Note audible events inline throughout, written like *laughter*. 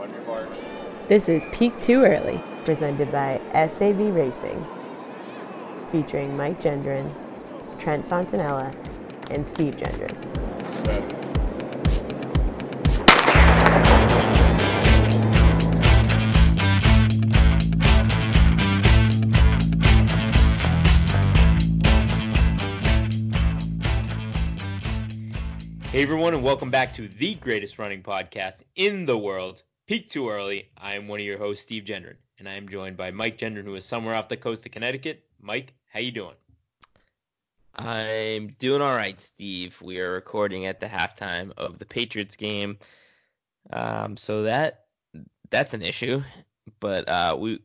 on your march. This is Peak Too Early, presented by SAV Racing, featuring Mike Gendron, Trent Fontanella, and Steve Gendron. Set. Hey everyone, and welcome back to the greatest running podcast in the world, Peak Too Early. I am one of your hosts, Steve Gendron, and I am joined by Mike Gendron, who is somewhere off the coast of Connecticut. Mike, how you doing? I'm doing all right, Steve. We are recording at the halftime of the Patriots game, um, so that that's an issue. But uh, we,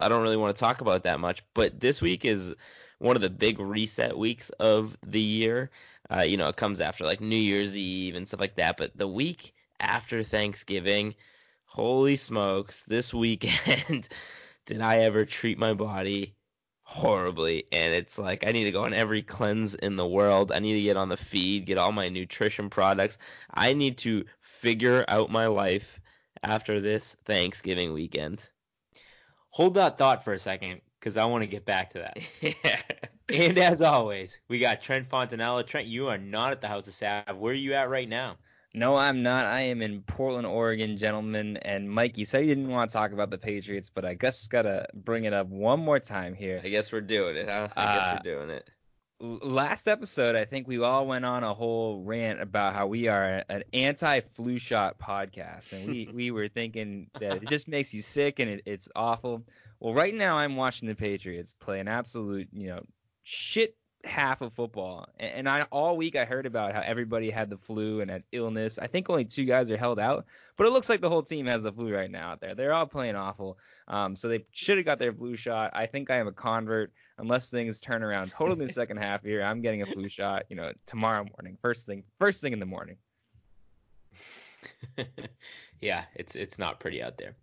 I don't really want to talk about that much. But this week is one of the big reset weeks of the year. Uh, you know, it comes after like New Year's Eve and stuff like that. But the week after Thanksgiving, holy smokes, this weekend *laughs* did I ever treat my body horribly. And it's like I need to go on every cleanse in the world. I need to get on the feed, get all my nutrition products. I need to figure out my life after this Thanksgiving weekend. Hold that thought for a second, because I want to get back to that. *laughs* yeah. and as always, we got Trent Fontanella. Trent, you are not at the House of Sav. Where are you at right now? No, I'm not. I am in Portland, Oregon, gentlemen. And Mike, you said you didn't want to talk about the Patriots, but I guess gotta bring it up one more time here. I guess we're doing it, huh? I guess Uh, we're doing it. Last episode, I think we all went on a whole rant about how we are an anti-flu shot podcast, and we *laughs* we were thinking that it just makes you sick and it, it's awful. Well, right now I'm watching the Patriots play an absolute, you know, shit half of football. And, and I all week I heard about how everybody had the flu and had illness. I think only two guys are held out, but it looks like the whole team has the flu right now out there. They're all playing awful. Um, so they should have got their flu shot. I think I am a convert. Unless things turn around totally in the *laughs* second half here, I'm getting a flu shot. You know, tomorrow morning, first thing, first thing in the morning. *laughs* yeah, it's it's not pretty out there.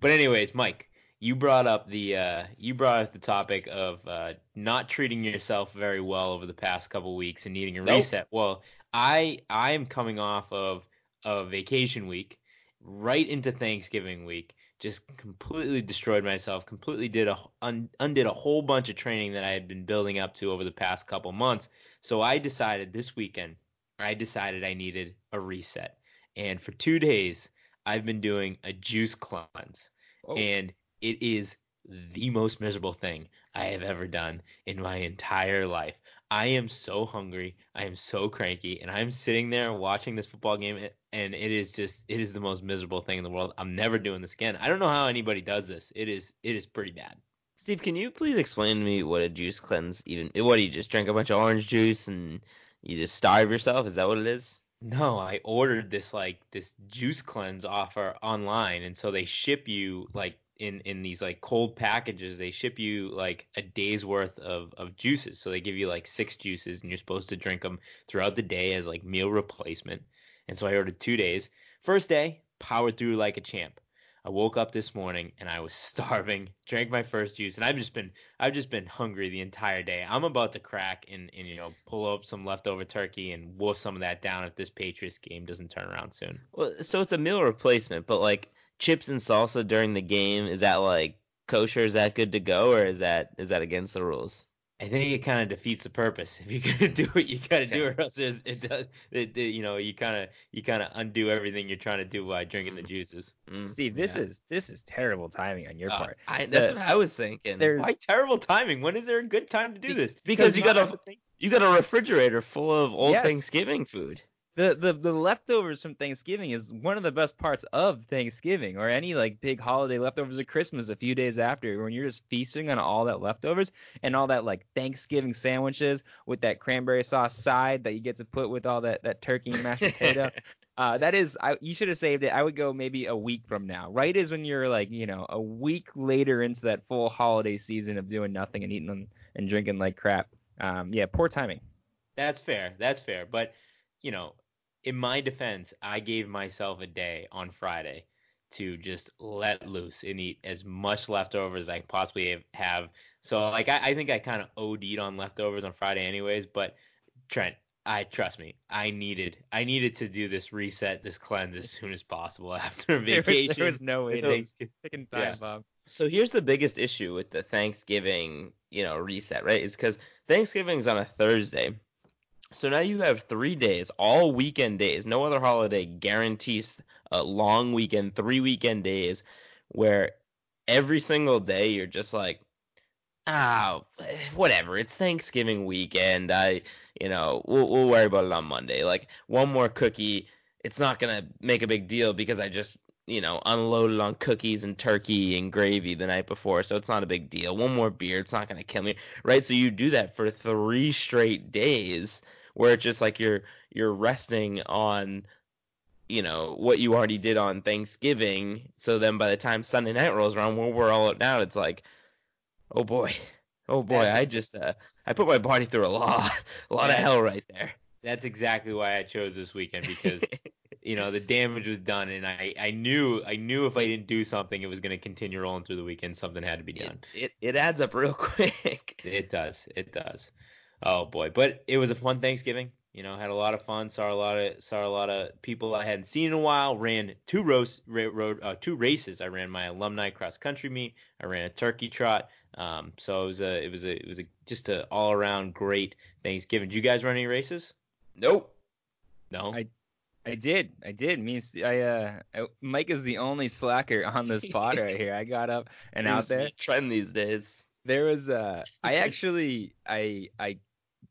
But anyways, Mike, you brought up the uh, you brought up the topic of uh, not treating yourself very well over the past couple weeks and needing a Nope. reset. Well, I I am coming off of a vacation week right into Thanksgiving week. Just completely destroyed myself. Completely did a un, undid a whole bunch of training that I had been building up to over the past couple months. So I decided this weekend, I decided I needed a reset. And for two days, I've been doing a juice cleanse Oh. and it is the most miserable thing I have ever done in my entire life. I am so hungry, I am so cranky, and I'm sitting there watching this football game, and it is just it is the most miserable thing in the world. I'm never doing this again. I don't know how anybody does this. It is it is pretty bad. Steve, can you please explain to me what a juice cleanse even? What do you just drink a bunch of orange juice and you just starve yourself? Is that what it is? No, I ordered this like this juice cleanse offer online, and so they ship you like in in these like cold packages. They ship you like a day's worth of of juices. So they give you like six juices, and you're supposed to drink them throughout the day as like meal replacement. And so I ordered two days. First day, powered through like a champ. I woke up this morning and I was *laughs* starving. Drank my first juice, and I've just been I've just been hungry the entire day. I'm about to crack and, and you know pull up some leftover turkey and wolf some of that down if this Patriots game doesn't turn around soon. Well, so it's a meal replacement, but like chips and salsa during the game, is that like kosher? Is that good to go, or is that is that against the rules? I think it kind of defeats the purpose. *laughs* If you're gonna do it, you gotta do it, or else there's, it does. It, it- you know, you kind of you kind of undo everything you're trying to do by drinking the juices. Mm. Steve, this Yeah. is this is terrible timing on your Uh, part. I, that's The- what I was thinking. there's- Why terrible timing? When is there a good time to do this? because you gotta- You got a refrigerator full of old Yes. Thanksgiving food. The, the the leftovers from Thanksgiving is one of the best parts of Thanksgiving or any like big holiday leftovers of Christmas a few days after when you're just feasting on all that leftovers and all that like Thanksgiving sandwiches with that cranberry sauce side that you get to put with all that that turkey and mashed potato. *laughs* Uh, that is, I, you should have saved it. I would go maybe a week from now. Right is when you're like, you know, a week later into that full holiday season of doing nothing and eating and, and drinking like crap. Um, yeah, poor timing. That's fair. That's fair. But you know, in my defense, I gave myself a day on Friday to just let loose and eat as much leftovers as I possibly have- have. So like I, I think I kind of OD'd on leftovers on Friday anyways. But Trent, I trust me. I needed I needed to do this reset, this cleanse as soon as possible *laughs* after There vacation. was, there was no way So- time Yeah. bomb. So here's the biggest issue with the Thanksgiving, you know, reset, right? Is because Thanksgiving's on a Thursday. So now you have three days, all weekend days. No other holiday guarantees a long weekend, three weekend days, where every single day you're just like, ah, whatever. It's Thanksgiving weekend. I, you know, we'll, we'll worry about it on Monday. Like one more cookie, it's not gonna make a big deal because I just, you know, unloaded on cookies and turkey and gravy the night before, so it's not a big deal. One more beer, it's not gonna kill me, right? So you do that for three straight days, where it's just like you're you're resting on you know what you already did on Thanksgiving. So then by the time Sunday night rolls around, where we're all out now, it's like, oh boy, oh boy, That's I just uh, I put my body through a lot, *laughs* a lot of hell right there. That's exactly why I chose this weekend because *laughs* you know the damage was done and I, I knew I knew if I didn't do something it was going to continue rolling through the weekend something had to be done. it, it it adds up real *laughs* quick. It does. It does. Oh boy, but it was a fun Thanksgiving. You know, had a lot of fun. Saw a lot of saw a lot of people I hadn't seen in a while. Ran two roast ra- road uh, two races. I ran my alumni cross country meet. I ran a turkey trot. Um, so it was a it was a it was a just a all around great Thanksgiving. Did you guys run any races? Nope. No. I- I did. I did. Me and I, uh, I, Mike is the only slacker on this pod right here. I got up *laughs* and out Seems to there. trend these days. There was uh I actually I I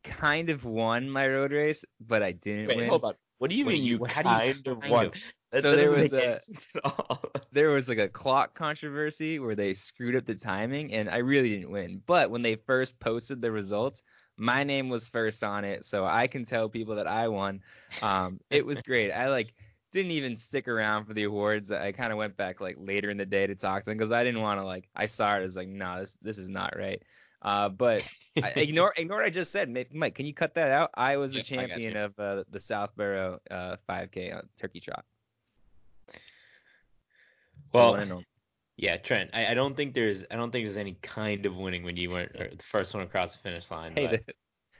kind of won my road race, but I didn't Wait, win. hold on. What do you Wait, mean you how do you kind of won? of? That- So there was a- sense at all. *laughs* There was like a clock controversy where they screwed up the timing and I really didn't win. But when they first posted the results, my name was first on it, so I can tell people that I won. Um it was *laughs* great. I like didn't even stick around for the awards. I kind of went back like later in the day to talk to them because I didn't want to like I saw it as like no, this this is not right. Uh, but *laughs* ignore ignore what I just said. Mike, can you cut that out? I was the Yep, got champion of uh, the Southborough uh, 5K on turkey trot. Well, yeah, Trent. I, I don't think there's I don't think there's any kind of winning when you weren't the first one across the finish line. hey, but the,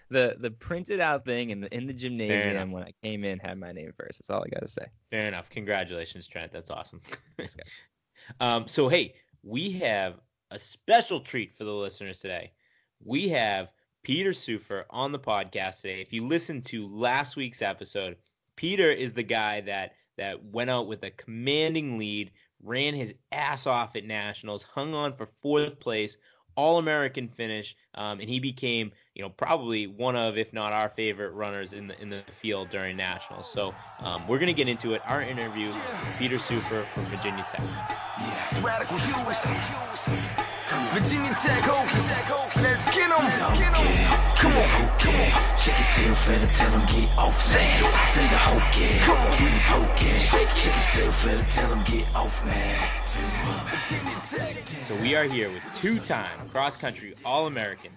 the the printed out thing in the in the gymnasium when I came in had my name first. That's all I gotta say. fair enough. Congratulations, Trent. That's awesome. Thanks, guys. *laughs* Um, so hey, we have a special treat for the listeners today. We have Peter Seufer on the podcast today. If you listened to last week's episode, Peter is the guy that that went out with a commanding lead, ran his ass off at nationals, hung on for fourth place, all American finish, um, and he became, you know, probably one of, if not our favorite runners in the in the field during nationals. So um, we're gonna get into it. Our interview Peter Seufer from Virginia Tech. Radical. Virginia Tech Hokies. Let's get 'em. Come on. Come on. Shake it tail feather, tell 'em get off. Say it. Do the hokey. Come on. Do the pokey. Shake it. Shake it tail feather, tell 'em get off, man. So we are here with two-time cross-country All-American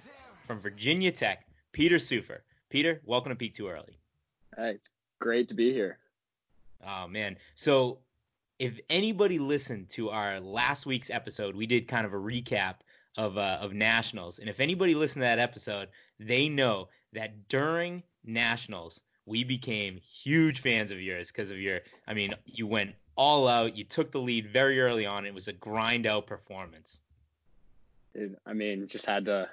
from Virginia Tech, Peter Seufer. Peter, welcome to Peak Too Early. Hey, it's great to be here. Oh man. So if anybody listened to our last week's episode, we did kind of a recap of uh, of nationals, and if anybody listened to that episode, they know that during nationals we became huge fans of yours because of your. I mean, you went all out. You took the lead very early on. It was a grind out performance. Dude, I mean, just had to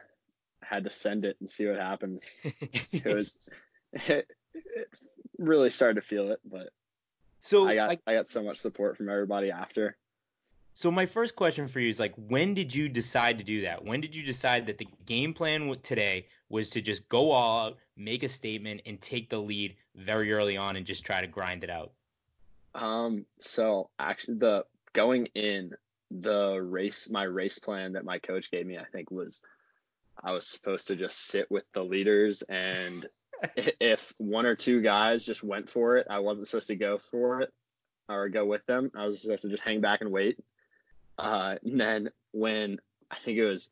had to send it and see what happens. *laughs* It was it, it really started to feel it, but so I got like, I got so much support from everybody after. So my first question for you is like, when did you decide to do that? When did you decide that the game plan today was to just go all out, make a statement, and take the lead very early on and just try to grind it out? Um, so actually, the going in the race, my race plan that my coach gave me, I think was I was supposed to just sit with the leaders, and *laughs* if one or two guys just went for it, I wasn't supposed to go for it or go with them. I was supposed to just hang back and wait. Uh, and then when I think it was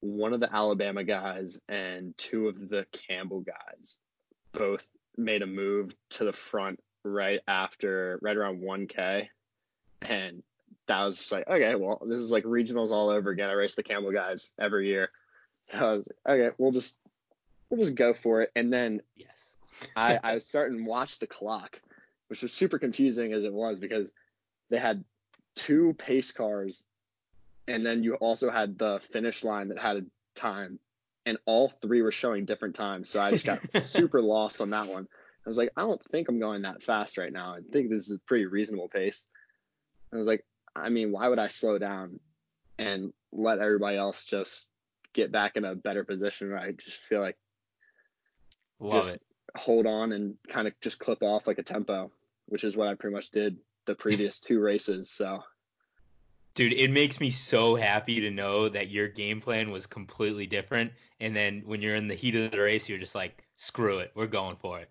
one of the Alabama guys and two of the Campbell guys both made a move to the front right after right around 1k and that was just like okay well this is like regionals all over again. I race the campbell guys every year. So i was like okay we'll just we'll just go for it. And then Yes. I, I was starting to watch the clock, which was super confusing as it was because they had two pace cars, and then you also had the finish line that had a time, and all three were showing different times. So I just got *laughs* super lost on that one. I was like, I don't think I'm going that fast right now. I think this is a pretty reasonable pace. I was like, I mean, why would I slow down and let everybody else just get back in a better position where I just feel like Love Just- it. hold on and kind of just clip off like a tempo, which is what I pretty much did the previous two races. So Dude, it makes me so happy to know that your game plan was completely different. And then when you're in the heat of the race, you're just like, screw it, we're going for it.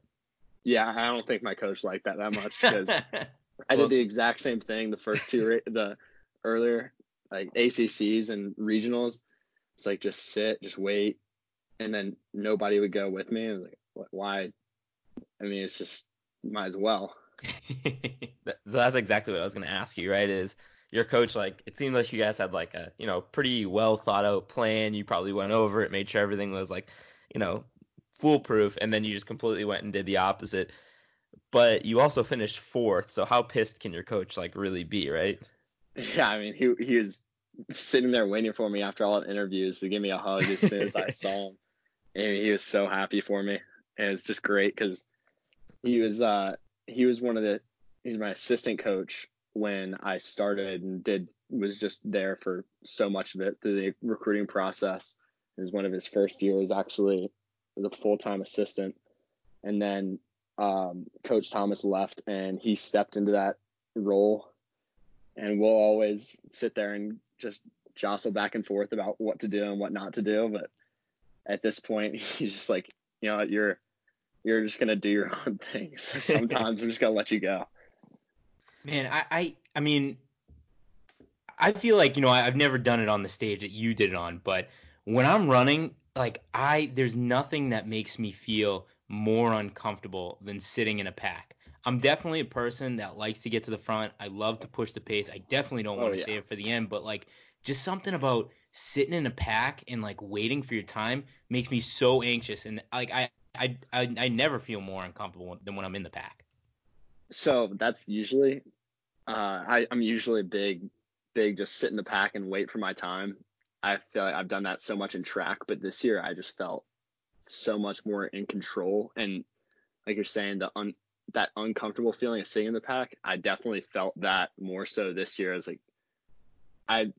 yeah, I don't think my coach liked that that much because *laughs* I did the exact same thing the first two ra- the earlier like ACCs and regionals. It's like just sit, just wait, and then nobody would go with me. Like, why? I mean, it's just might as well. *laughs* So that's exactly what I was going to ask you, right? Is your coach like? It seemed like you guys had like a you know pretty well thought out plan. You probably went over it, made sure everything was like you know foolproof, and then you just completely went and did the opposite. But you also finished fourth, so how pissed can your coach like really be, right? *laughs* Yeah, I mean, he he was sitting there waiting for me after all the interviews to give me a hug as soon as I *laughs* saw him, and he was so happy for me, and it was just great because he was uh he was one of the he's my assistant coach when I started and did was just there for so much of it through the recruiting process. It was one of his first years actually as a full time assistant, and then um, Coach Thomas left and he stepped into that role and we'll always sit there and just jostle back and forth about what to do and what not to do. But at this point, *laughs* he's just like, you know, you're you're just gonna do your *laughs* own thing. So sometimes I'm just gonna let you go. Man, I, I, I mean, I feel like you know I, I've never done it on the stage that you did it on, but when I'm running, like I, there's nothing that makes me feel more uncomfortable than sitting in a pack. I'm definitely a person that likes to get to the front. I love to push the pace. I definitely don't Oh, want to yeah. save it for the end, but like just something about sitting in a pack and like waiting for your time makes me so anxious, and like I, I, I, I never feel more uncomfortable than when I'm in the pack. So that's usually uh, I, I'm usually big, big just sit in the pack and wait for my time. I feel like I've done that so much in track, but this year I just felt so much more in control. And like you're saying, the un, that uncomfortable feeling of sitting in the pack, I definitely felt that more so this year. As like I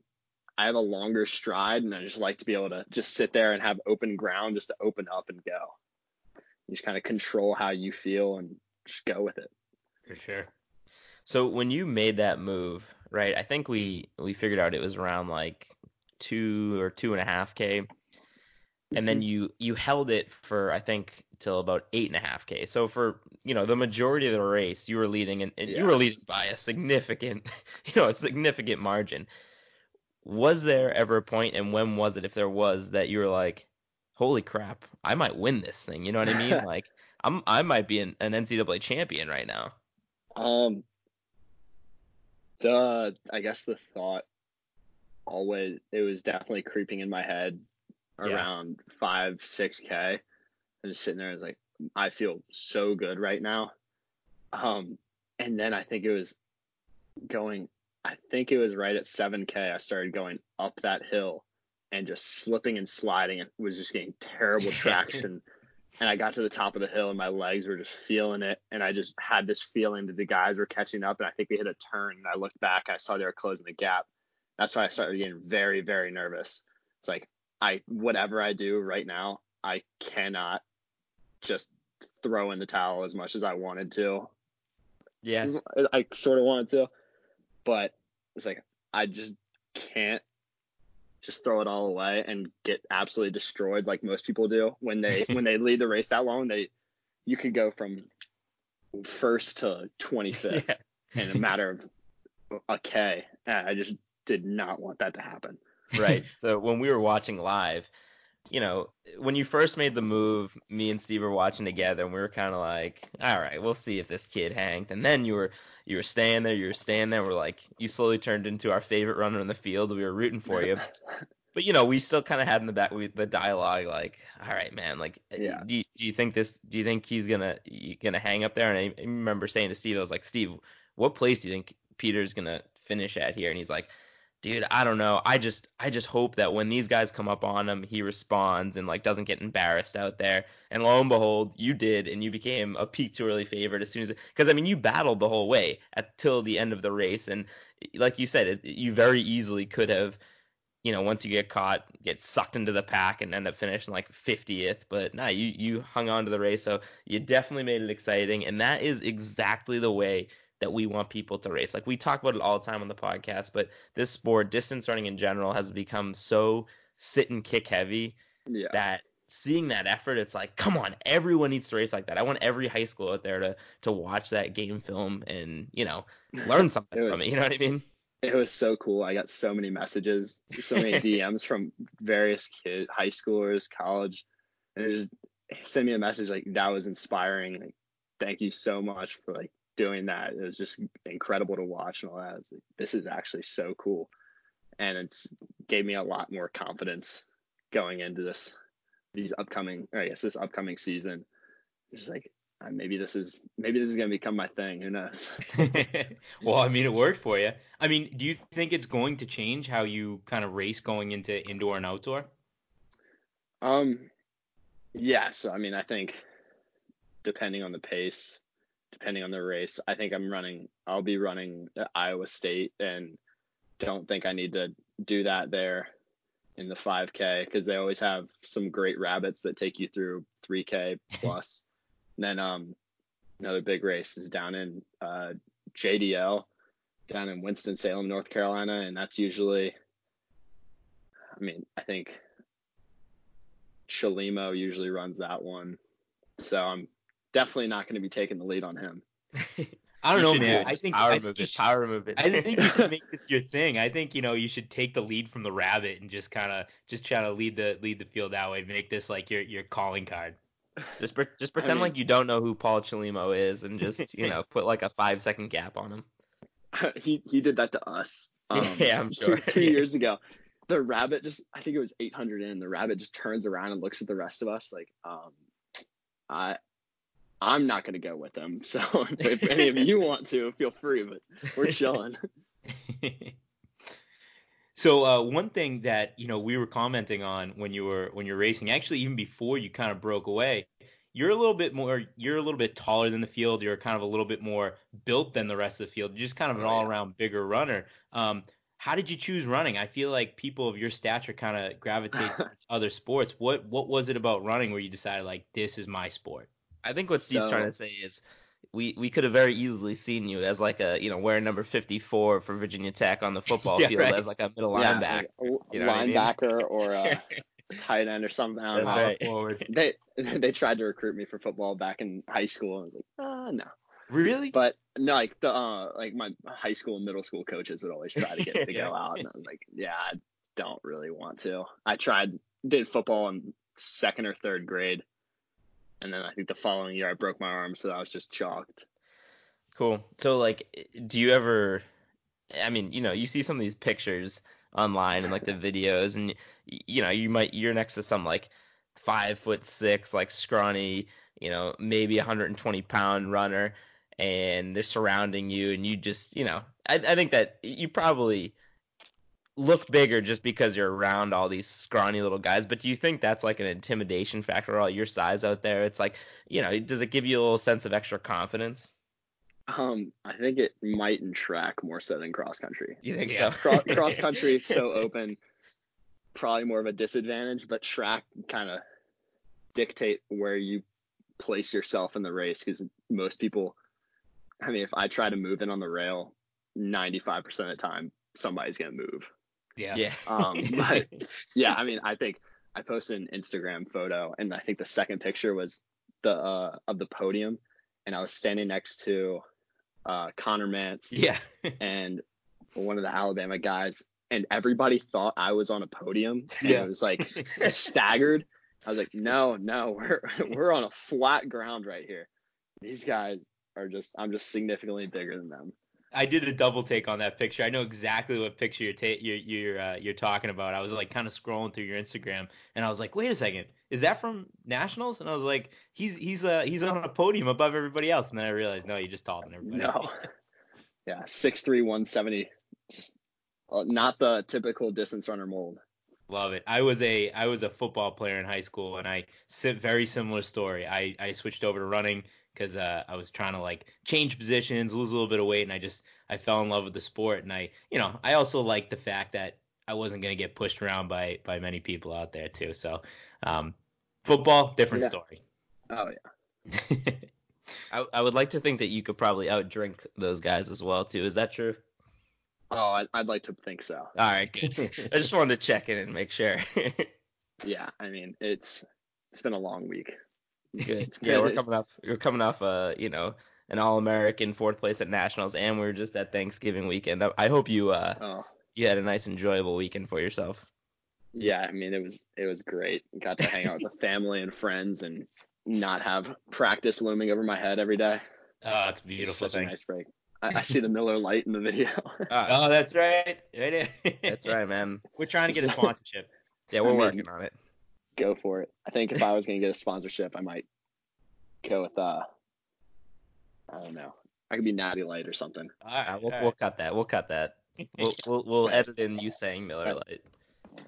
I have a longer stride, and I just like to be able to just sit there and have open ground, just to open up and go. You just kind of control how you feel and just go with it. For sure. So when you made that move, right? I think we we figured out it was around like two or two and a half k, and then mm-hmm. you you held it for I think till about eight and a half k. So for you know the majority of the race, you were leading and, and you were leading by a significant *laughs* you know a significant margin. Was there ever a point, and when was it, if there was, that you were like, "Holy crap, I might win this thing"? You know what I mean? *laughs* like I'm I might be an, an NCAA champion right now. Um, the I guess the thought always it was definitely creeping in my head Yeah. around five six k. And just sitting there, I was like, I feel so good right now. Um, and then I think it was going. I think it was right at seven k. I started going up that hill and just slipping and sliding. It was just getting terrible *laughs* traction. and I got to the top of the hill and my legs were just feeling it. And I just had this feeling that the guys were catching up. And I think we hit a turn. And I looked back, I saw they were closing the gap. That's why I started getting very, very nervous. It's like I whatever I do right now, I cannot just throw in the towel as much as I wanted to. Yeah. I sort of wanted to, but it's like I just can't just throw it all away and get absolutely destroyed like most people do when they *laughs* when they lead the race that long. They you could go from first to 25th *laughs* Yeah. in a matter of a K. And I just did not want that to happen. right. So when we were watching live, you know, when you first made the move, me and Steve were watching together, and we were kind of like, all right, we'll see if this kid hangs. And then you were you were staying there, you were staying there. We're like, you slowly turned into our favorite runner in the field. We were rooting for you. *laughs* But you know, we still kind of had in the back we, the dialogue like, all right, man, like, uh, Yeah. do you, do you think this? Do you think he's gonna gonna hang up there? And I, I remember saying to Steve, I was like, Steve, what place do you think Peter's gonna finish at here? And he's like, dude, I don't know. I just I just hope that when these guys come up on him, he responds and like doesn't get embarrassed out there. And lo and behold, you did, and you became a peak too early favorite as soon as because I mean you battled the whole way at till the end of the race, and like you said, it, you very easily could have you know, once you get caught, get sucked into the pack and end up finishing like 50th. But nah, you you hung on to the race, so you definitely made it exciting, and that is exactly the way that we want people to race. Like we talk about it all the time on the podcast, but this sport, distance running in general, has become so sit and kick heavy Yeah. that seeing that effort, it's like, come on, everyone needs to race like that. I want every high school out there to to watch that game film and you know learn *laughs* something was- from it. You know what I mean? It was so cool. I got so many messages, so many *laughs* DMs from various kids, high schoolers, college, and just send me a message like that was inspiring. Like, thank you so much for like doing that. It was just incredible to watch and all that. Like, this is actually so cool, and it's gave me a lot more confidence going into this these upcoming, or I guess this upcoming season. Just like uh, maybe this is maybe this is gonna become my thing. Who knows? *laughs* well, I mean, it worked for you. I mean, do you think it's going to change how you kind of race going into indoor and outdoor? Um, yeah. So I mean, I think depending on the pace, depending on the race, I think I'm running. I'll be running Iowa State, and don't think I need to do that there in the 5K because they always have some great rabbits that take you through 3K *laughs* plus. and then um, another big race is down in uh, JDL, down in Winston Salem, North Carolina, and that's usually. I mean, I think Chelimo usually runs that one. So I'm definitely not going to be taking the lead on him. *laughs* I don't You know, should do man. I think power I move think you it. should- Power move it. I think you should make *laughs* this your thing. I think you know you should take the lead from the rabbit and just kind of just try to lead the lead the field that way. Make this like your your calling card. Just pre- just pretend mean- like you don't know who Paul Chelimo is, and just *laughs* you know put like a five second gap on him. he he did that to us. Um, Yeah, I'm two- sure. Two, years ago, the rabbit just I think it was 800 in. The rabbit just turns around and looks at the rest of us like, um, I. I'm not gonna go with them. So *laughs* if any of you want to, feel free. But we're chilling. *laughs* so uh, one thing that you know we were commenting on when you were when you're racing, actually even before you kind of broke away, you're a little bit more you're a little bit taller than the field. You're kind of a little bit more built than the rest of the field. You're just kind of an Oh, all around bigger runner. Um, how did you choose running? I feel like people of your stature kind of *laughs* gravitate towards other sports. What what was it about running where you decided like this is my sport? I think what Steve's trying to say is we we could have very easily seen you as like a you know wearing number 54 for Virginia Tech on the *laughs* football Yeah, field right. as like a middle Yeah, linebacker. like a you know what I mean? linebacker or a *laughs* tight end or something. I That's know. right. Forward. *laughs* They they tried to recruit me for football back in high school. and I was like, ah, no. Really? But no, like the uh, like my high school and middle school coaches would always try to get me to go out, and I was like, yeah, I don't really want to. I tried, did football in second or third grade, and then I think the following year I broke my arm, so I was just chalked. Cool. So like, do you ever? I mean, you know, you see some of these pictures online and like the *laughs* videos, and you know, you might you're next to some like five foot six, like scrawny, you know, maybe 120 pound runner, and they're surrounding you, and you just, you know, I, I think that you probably look bigger just because you're around all these scrawny little guys. But do you think that's like an intimidation factor? All your size out there, it's like, you know, does it give you a little sense of extra confidence? Um, I think it might in track more so than cross country. You think Yeah. so? Cross, *laughs* cross country so *laughs* open, probably more of a disadvantage, but track kind of dictate where you place yourself in the race because most people, I mean, if I try to move in on the rail, 95% of the time, somebody's going to move. Yeah. Yeah. *laughs* Um, *laughs* but yeah, I mean, I think I posted an Instagram photo, and I think the second picture was the uh, of the podium, and I was standing next to uh, Conner Mantz Yeah. *laughs* and one of the Alabama guys, and everybody thought I was on a podium, and Yeah. it was like staggered. I was like, no, no, we're we're on a flat ground right here. These guys are just, I'm just significantly bigger than them. I did a double take on that picture. I know exactly what picture you're ta- you're you're uh, you're talking about. I was like kind of scrolling through your Instagram, and I was like, wait a second, is that from Nationals? And I was like, he's he's uh he's on a podium above everybody else. And then I realized, no, you're just taller than everybody. No. *laughs* yeah, six three, one seventy. Just uh, not the typical distance runner mold. Love it. I was a I was a football player in high school, and I sit very similar story. I I switched over to running because uh, I was trying to like change positions, lose a little bit of weight, and I just I fell in love with the sport. And I, you know, I also liked the fact that I wasn't gonna get pushed around by by many people out there too. So, um, football, different Yeah. story. Oh yeah. *laughs* I, I would like to think that you could probably outdrink those guys as well too. Is that true? Oh, I, I'd like to think so. All right, good. I just wanted to check in and make sure. *laughs* Yeah, I mean it's it's been a long week. Good. It's Yeah, we're coming off. We're coming off. Uh, you know, an All-American fourth place at nationals, and we are just at Thanksgiving weekend. I, hope you uh Oh you had a nice, enjoyable weekend for yourself. yeah, I mean it was it was great. Got to hang out with the family and friends and not have practice looming over my head every day. Oh, It's beautiful such thing. a nice break. I, I see the Miller Lite in the video. Uh, *laughs* *laughs* Oh, that's right. Right that's right, man. We're trying to get a *laughs* sponsorship. Yeah, we're I mean- working on it. Go for it. I think if I was gonna get a sponsorship, I might go with uh I don't know. I could be Natty Light or something. All right, Uh, we'll, all we'll cut that. We'll cut that. *laughs* We'll we'll, we'll edit in you saying Miller Lite.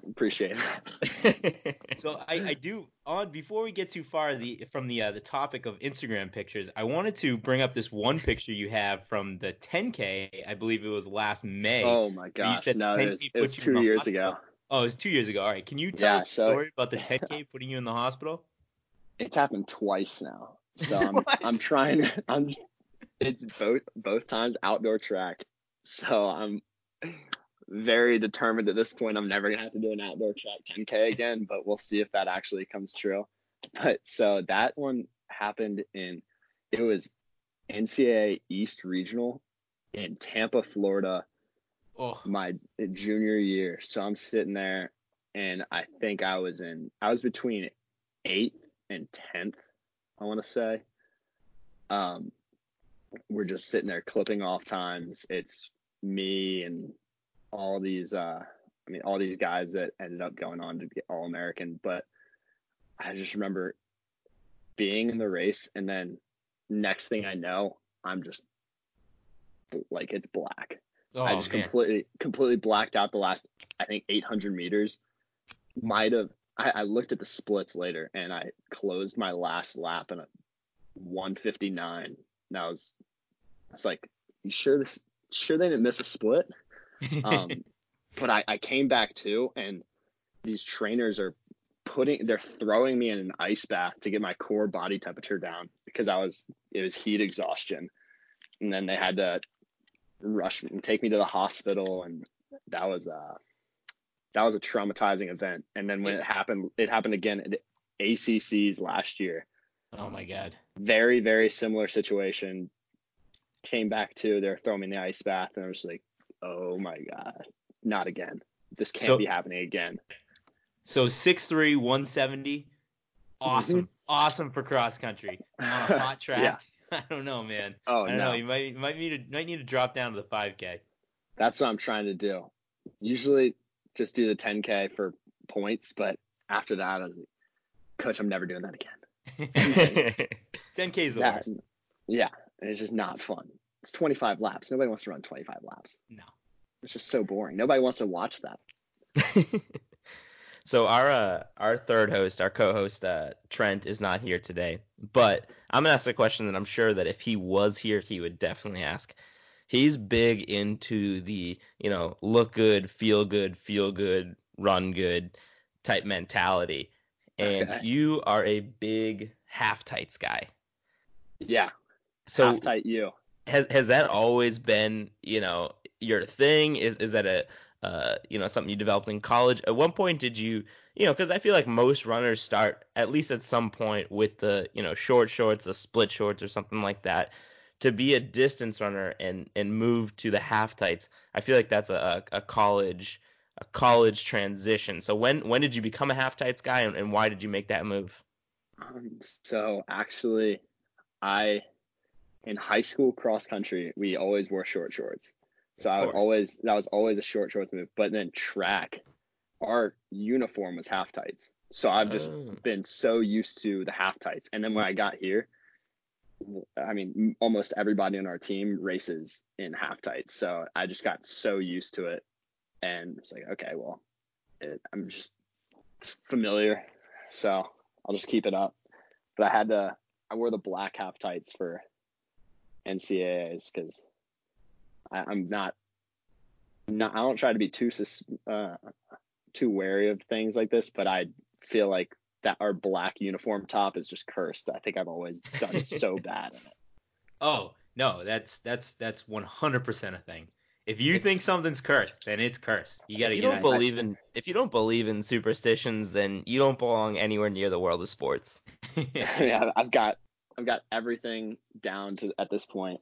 Appreciate it. *laughs* So I, I do on before we get too far the from the uh, the topic of Instagram pictures, I wanted to bring up this one picture you have from the 10K. I believe it was last May. Oh my gosh. said No, 10K it was, it was put you in two years hospital. ago. Oh, it was two years ago. All right, can you tell Yeah, us a so- story about the 10K *laughs* putting you in the hospital? It's happened twice now. So I'm *laughs* I'm trying I'm it's both both times outdoor track. So I'm very determined at this point I'm never gonna have to do an outdoor track 10K again, but we'll see if that actually comes true. But so that one happened in it was NCAA East Regional in Tampa, Florida, Oh, my junior year. So I'm sitting there and I think I was in I was between eighth and tenth, I wanna say. Um we're just sitting there clipping off times. It's me and all these uh I mean all these guys that ended up going on to get all American, but I just remember being in the race and then next thing I know, I'm just like it's black. Oh I just man. completely completely blacked out the last I think 800 meters. Might have I, I looked at the splits later and I closed my last lap in a 159. And I was I was like, you sure this sure they didn't miss a split? Um, *laughs* but I, I came back too and these trainers are putting they're throwing me in an ice bath to get my core body temperature down because I was it was heat exhaustion. And then they had to rush me and take me to the hospital and that was uh that was a traumatizing event and then when it happened it happened again at ACC's last year oh my god. very very similar situation came back to they're throwing me in the ice bath and I was like oh my god not again this can't So- be happening again So 6'3", 170. Awesome. Mm-hmm. Awesome for cross country. On a hot *laughs* track. Yeah. *laughs* I don't know, man. oh I don't no know. You might you might need to might need to drop down to the 5K. that's what I'm trying to do usually just do the 10k for points but after that I was like coach I'm never doing that again *laughs* *laughs* 10K is the That- worst. yeah it's just not fun it's 25 laps nobody wants to run 25 laps No. It's just so boring. Nobody wants to watch that. So our uh, our third host, our co-host uh, Trent is not here today, but I'm gonna ask a question that I'm sure that if he was here, he would definitely ask. He's big into the you know look good, feel good, feel good, run good type mentality, and Okay. you are a big half tights guy. Yeah. So half tight you. has has that always been you know your thing is is that a uh you know something you developed in college. At one point did you you know because i feel like most runners start at least at some point with the you know short shorts the split shorts or something like that to be a distance runner and and move to the half tights. I feel like that's a, a college a college transition. So when when did you become a half tights guy and, and why did you make that move? Um, so actually, I in high school cross country, we always wore short shorts. So I would always that was always a short shorts move. But then track, our uniform was half tights. So I've just Oh. been so used to the half tights. And then when I got here, I mean, almost everybody on our team races in half tights. So I just got so used to it, and it's like, okay, well, it, I'm just familiar, so I'll just keep it up. But I had to, I wore the black half tights for NCAAs because I'm not, not, I don't try to be too uh, too wary of things like this, but I feel like that our black uniform top is just cursed. I think I've always done so *laughs* bad in it. Oh no, that's that's that's 100% a thing. If you think something's cursed, then it's cursed. You gotta If you get don't believe in if you don't believe in superstitions, then you don't belong anywhere near the world of sports. *laughs* *laughs* yeah, I've got I've got everything down to at this point.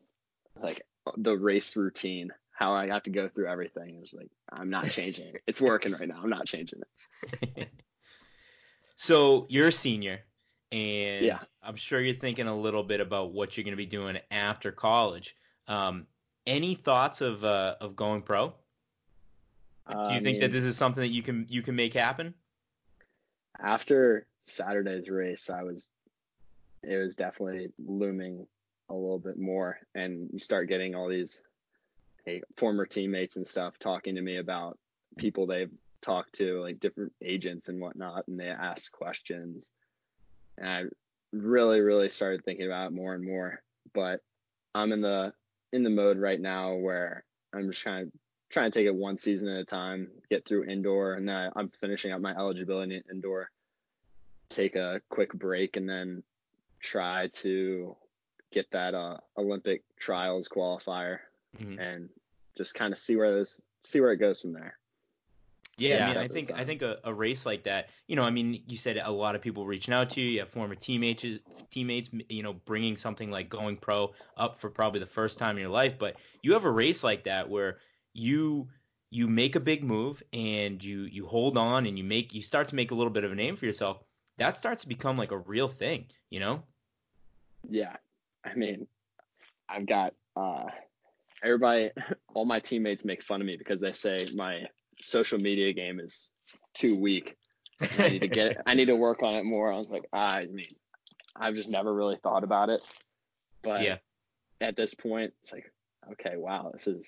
Like the race routine, how I have to go through everything. It's like I'm not changing it. It's working right now. I'm not changing it. *laughs* so you're a senior, and Yeah. I'm sure you're thinking a little bit about what you're gonna be doing after college. Um, any thoughts of uh, of going pro? Do you I think that this is something that you can you can make happen? after Saturday's race, I was it was definitely looming a little bit more, and you start getting all these hey, former teammates and stuff talking to me about people they've talked to, like different agents and whatnot, and they ask questions, and I really, really started thinking about it more and more. But I'm in the in the mode right now where I'm just trying trying to take it one season at a time, get through indoor, and then I'm finishing up my eligibility indoor. Take a quick break and then try to get that uh, Olympic trials qualifier Mhm. and just kind of see where this see where it goes from there. Yeah, Yeah. I mean, I Step at a think I think a, a race like that, you know, I mean, you said a lot of people reaching out to you. You have former teammates, teammates, you know, bringing something like going pro up for probably the first time in your life. But you have a race like that where you you make a big move and you you hold on and you make you start to make a little bit of a name for yourself. That starts to become like a real thing, you know? Yeah, I mean, I've got uh, everybody, all my teammates make fun of me because they say my social media game is too weak. I need to get, I need to work on it more. I was like, I mean, I've just never really thought about it, but Yeah. at this point, it's like, okay, wow, this is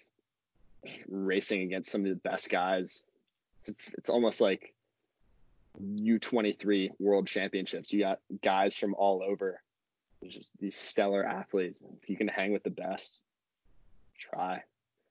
racing against some of the best guys. It's, it's almost like U23 World Championships. You got guys from all over. Just these stellar athletes. If you can hang with the best, try.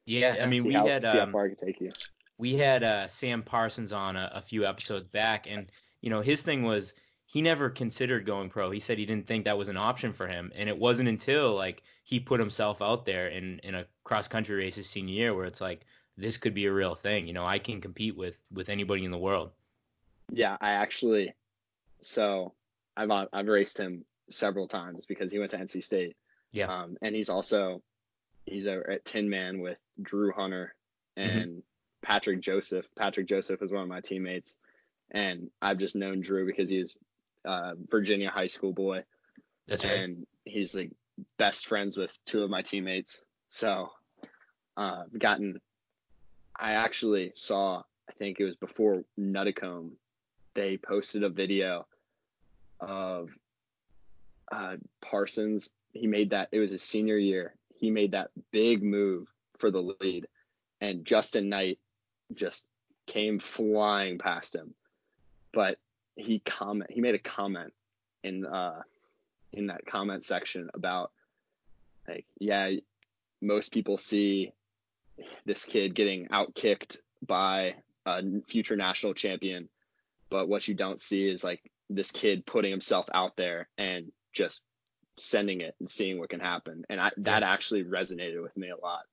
Yeah, I mean, see we how, had see how um, far I can take you. we had uh, Sam Parsons on a, a few episodes back, and you know his thing was he never considered going pro. He said he didn't think that was an option for him, and it wasn't until like he put himself out there in in a cross country race his senior year where it's like this could be a real thing. You know, I can compete with with anybody in the world. Yeah, I actually. So I've I've raced him several times because he went to NC State. Yeah. Um, and he's also he's over at Tinman with Drew Hunter Mm-hmm. and Patrick Joseph. Patrick Joseph is one of my teammates, and I've just known Drew because he's uh, Virginia high school boy. That's right. and he's like best friends with two of my teammates. So uh, gotten. I actually saw. I think it was before Nuttycombe. They posted a video of uh, Parsons. He made that. It was his senior year. He made that big move for the lead, and Justin Knight just came flying past him. But he comment. He made a comment in uh, in that comment section about like yeah most people see this kid getting outkicked by a future national champion but what you don't see is like this kid putting himself out there and just sending it and seeing what can happen and I, that actually resonated with me a lot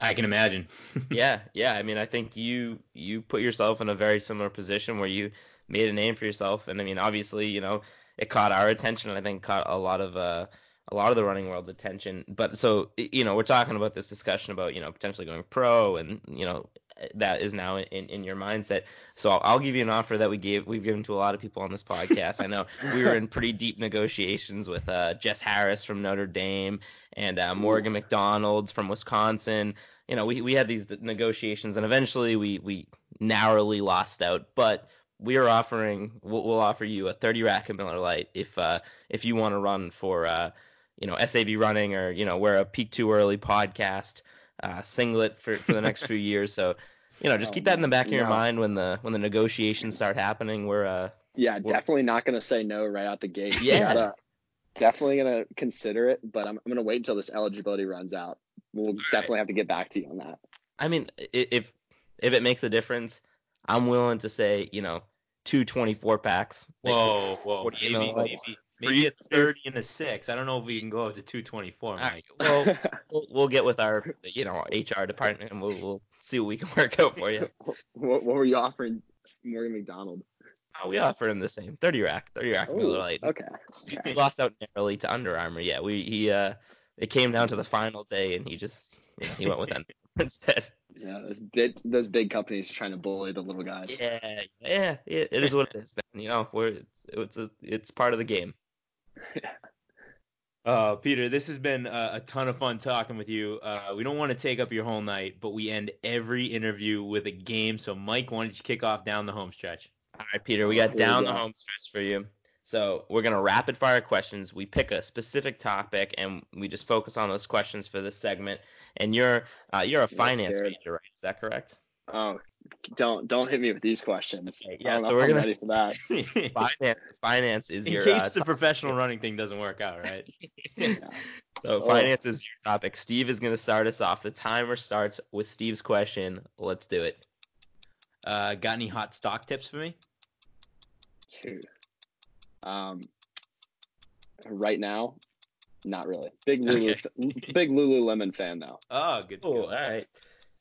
I can imagine. *laughs* yeah, yeah. I mean, I think you you put yourself in a very similar position where you made a name for yourself, and I mean, obviously, you know, it caught our attention, and I think caught a lot of uh, a lot of the running world's attention. But so you know, we're talking about this discussion about you know potentially going pro, and you know that is now in, in your mindset. So I'll, I'll give you an offer that we gave we've given to a lot of people on this podcast. I know we were in pretty deep negotiations with uh, Jess Harris from Notre Dame and uh, Morgan McDonald from Wisconsin. You know, we, we had these negotiations, and eventually we we narrowly lost out, but we are offering we'll, we'll offer you a 30 rack of Miller Lite if uh if you want to run for uh you know SAV running or you know we're a peak too early podcast uh singlet for for the next few years so you know just Oh, keep that in the back of your no. mind when the when the negotiations start happening we're uh Yeah, Well- definitely not gonna say no right out the gate. *laughs* Yeah. Gotta- definitely gonna consider it, but I'm, I'm gonna wait until this eligibility runs out. We'll definitely have to get back to you on that. I mean if if it makes a difference I'm willing to say you know two 24 packs Whoa, whoa, What do you maybe, know, like, maybe, maybe a 30 and a six. I don't know if we can go up to 224, Mike. right, well *laughs* we'll, we'll get with our you know HR department and we'll, we'll see what we can work out for you. *laughs* what, what were you offering Morgan McDonald? Oh, we offered him the same 30 rack, 30 rack Miller Ooh, Lite. okay. He lost out narrowly to Under Armour. Yeah, we he uh it came down to the final day and he just you know, he went with *laughs* Under Armour instead. Yeah, those big those big companies are trying to bully the little guys. Yeah, yeah, it, it is what it is, man. You know, we're it's it's a, it's part of the game. *laughs* Uh, Peter, this has been a, a ton of fun talking with you. Uh, we don't want to take up your whole night, but we end every interview with a game. So, Mike, why don't you kick off down the home stretch? All right, Peter, we got Here we down the go. home stretch for you. So we're gonna rapid fire questions. We pick a specific topic and we just focus on those questions for this segment. And you're uh, you're a finance major, right? Is that correct? Oh, don't don't hit me with these questions. Okay, I yeah, don't so know we're if I'm gonna- ready for that. *laughs* Finance finance is In your case uh, the professional running thing doesn't work out, right? *laughs* Yeah. So Oh. finance is your topic. Steve is going to start us off. The timer starts with Steve's question. Let's do it. Uh, got any hot stock tips for me? Dude. Um, right now, not really. Big Lulu, big Lululemon fan though. Oh, good. Oh, good. all right.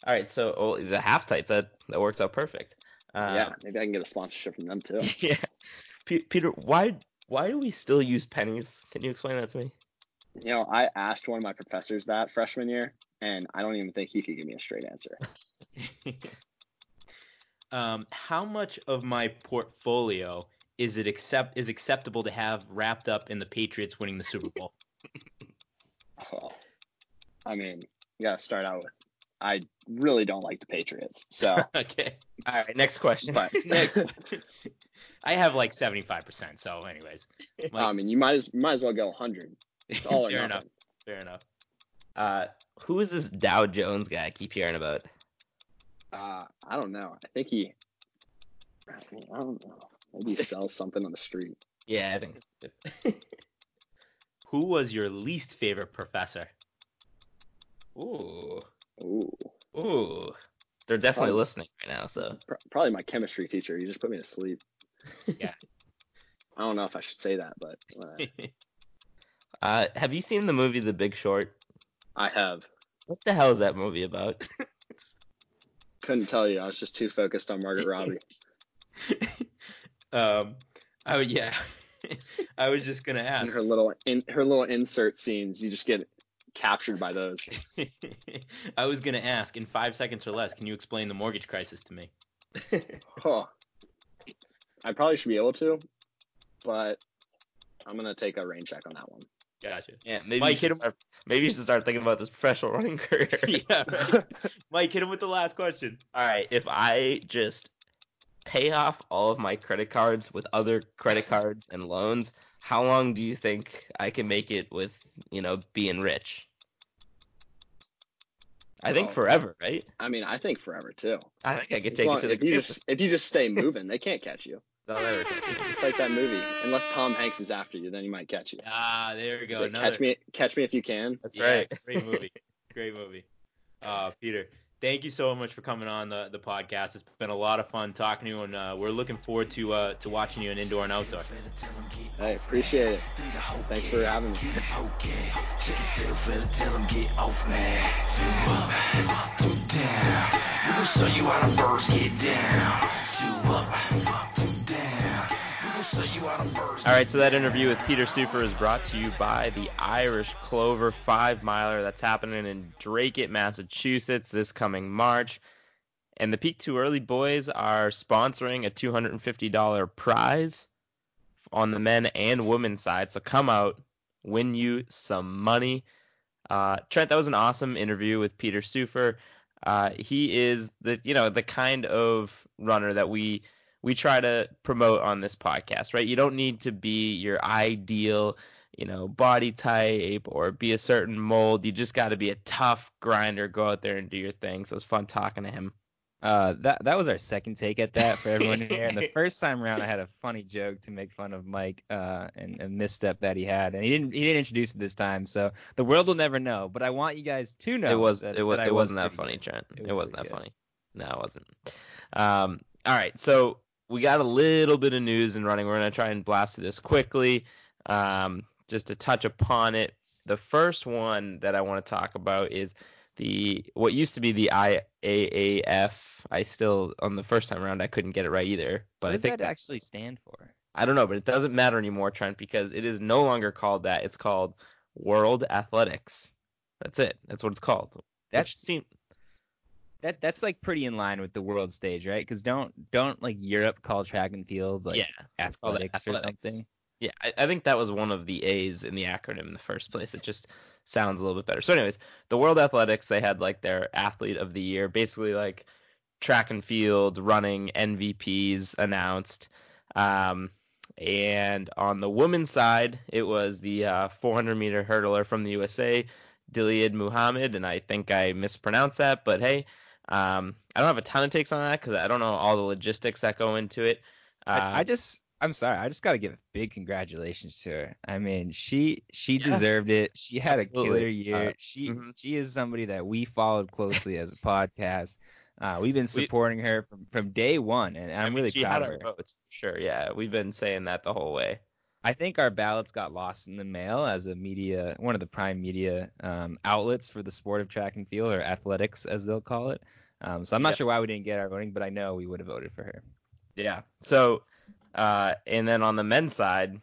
All right. So oh, the half tights that that works out perfect. Uh, yeah, maybe I can get a sponsorship from them too. *laughs* yeah. Pe- Peter, why why do we still use pennies? Can you explain that to me? You know, I asked one of my professors that freshman year, and I don't even think he could give me a straight answer. *laughs* um, how much of my portfolio is it accept is acceptable to have wrapped up in the Patriots winning the Super Bowl? *laughs* Well, I mean, you gotta start out with. I really don't like the Patriots, so *laughs* okay. All right. Next question. but *laughs* Next. I have like seventy five percent. So, anyways, *laughs* Mike, I mean, you might as might as well go 100. It's all fair nothing. enough. Fair enough. Uh, who is this Dow Jones guy I keep hearing about? Uh, I don't know. I think he. I, mean, I don't know. Maybe he sells something on the street. Yeah, I think. Who was your least favorite professor? Ooh. Ooh, Ooh. They're definitely Probably- listening right now. So. pr- probably my chemistry teacher. You just put me to sleep. *laughs* Yeah. I don't know if I should say that, but uh, *laughs* Uh, have you seen the movie The Big Short? I have. What the hell is that movie about? *laughs* Couldn't tell you. I was just too focused on Margot Robbie. um, oh yeah, I was just gonna and ask. her little in her little insert scenes. You just get captured by those. *laughs* I was gonna ask in five seconds or less. Can you explain the mortgage crisis to me? *laughs* Oh, I probably should be able to, but I'm gonna take a rain check on that one. Gotcha. Yeah, maybe Mike, you hit should him- start, maybe you should start thinking about this professional running career. *laughs* yeah, right. Mike, hit him with the last question. All right, if I just pay off all of my credit cards with other credit cards and loans, how long do you think I can make it with, you know, being rich? I think Oh. forever, right? I mean, I think forever too. I think I could As take long- it to the if you just if you just stay moving, they can't catch you. *laughs* They'll never catch me. It's like that movie. Unless Tom Hanks is after you, then he might catch you. Ah, there we Is go. it Another- catch me, catch me if you can. That's Yeah, right. great movie. *laughs* Great movie. Uh, Peter, thank you so much for coming on the, the podcast. It's been a lot of fun talking to you, and uh, we're looking forward to uh, to watching you in indoor and outdoor. Hey, appreciate it. Thanks for having me. Okay, shake it till fella, tell him get off me. Two up, two down. We gon' show you how the birds get down. Two up, All right, so that interview with Peter Seufer is brought to you by the Irish Clover Five Miler. That's happening in Dracut, Massachusetts this coming March. And the Peak Too Early boys are sponsoring a $250 prize on the men and women side. So come out, win you some money. Uh, Trent, that was an awesome interview with Peter Seufer. Uh, he is the you know the kind of runner that we we try to promote on this podcast, right? You don't need to be your ideal, you know, body type or be a certain mold. You just got to be a tough grinder, go out there and do your thing. So it's fun talking to him. Uh, that that was our second take at that for everyone here. And the *laughs* first time around, I had a funny joke to make fun of Mike uh, and a misstep that he had, and he didn't he didn't introduce it this time. So the world will never know. But I want you guys to know. it was that, it was that it wasn't that funny, good. Trent. It It, was wasn't that good. funny. No, it wasn't. Um, all right, so we got a little bit of news and running. We're gonna try and blast through this quickly, um, just to touch upon it. The first one that I want to talk about is the what used to be the IAAF. I still on the first time around I couldn't get it right either, but What I does think that actually stand for? I don't know, but it doesn't matter anymore, Trent, because it is no longer called that. It's called World Athletics. That's it. That's what it's called. Which That's seem that that's like pretty in line with the world stage, right? Because don't don't like Europe call track and field like yeah, called athletics, or something. Yeah, I, I think that was one of the A's in the acronym in the first place. It just sounds a little bit better. So, anyways, the World Athletics they had like their athlete of the year, basically like track and field running MVPs announced. Um, and on the women's side, it was the uh, 400 meter hurdler from the USA, Diliad Muhammad, and I think I mispronounced that, but hey, um, I don't have a ton of takes on that because I don't know all the logistics that go into it. Uh, I, I just I'm sorry, I just gotta give big congratulations to her. I mean, she she Yeah. deserved it. She had a killer year. Uh, she mhm. she is somebody that we followed closely as a *laughs* podcast. Uh, we've been supporting her from, from day one, and I'm I'm mean, really she proud had of her. votes sure. Yeah, we've been saying that the whole way. I think our ballots got lost in the mail as a media, one of the prime media um, outlets for the sport of track and field, or athletics as they'll call it. Um, so I'm not Yep. sure why we didn't get our voting, but I know we would have voted for her. Yeah. So, uh, and then on the men's side,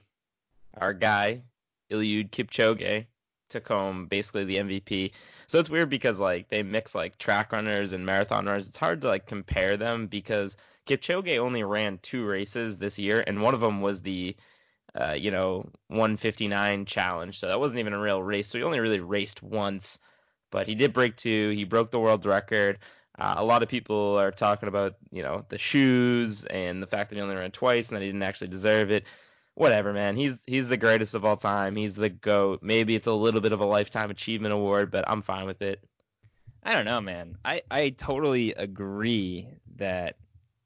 our guy Eliud Kipchoge took home basically the MVP. So it's weird because like they mix like track runners and marathon runners. It's hard to like compare them because Kipchoge only ran two races this year, and one of them was the uh, you know 159 challenge. So that wasn't even a real race. So he only really raced once, but he did break two. He broke the world record. Uh, a lot of people are talking about, you know, the shoes and the fact that he only ran twice and that he didn't actually deserve it. Whatever, man. He's he's the greatest of all time. He's the goat. Maybe it's a little bit of a lifetime achievement award, but I'm fine with it. I don't know, man. I, I totally agree that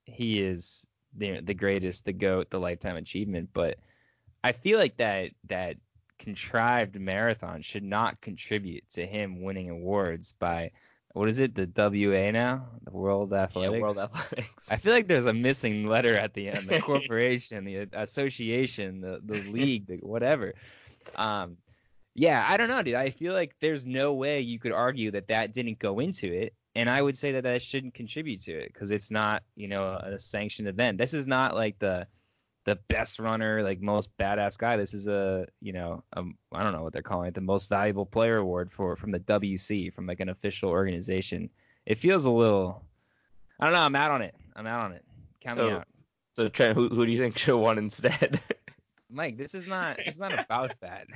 he is the the greatest, the goat, the lifetime achievement, but I feel like that that contrived marathon should not contribute to him winning awards by what is it, the WA now, the World Athletics. Yeah, World Athletics. I feel like there's a missing letter at the end. The *laughs* corporation, the association, the the league, the whatever. Um, yeah, I don't know, dude. I feel like there's no way you could argue that that didn't go into it, and I would say that that shouldn't contribute to it because it's not, you know, a, a sanctioned event. This is not like the the best runner, like most badass guy. This is a, you know, I don't know what they're calling it, the most valuable player award for from the WC, from like an official organization. It feels a little, I don't know. I'm out on it. I'm out on it. Count me So- out. so Trent, who who do you think should have won instead? *laughs* Mike, this is not it's not *laughs* about that.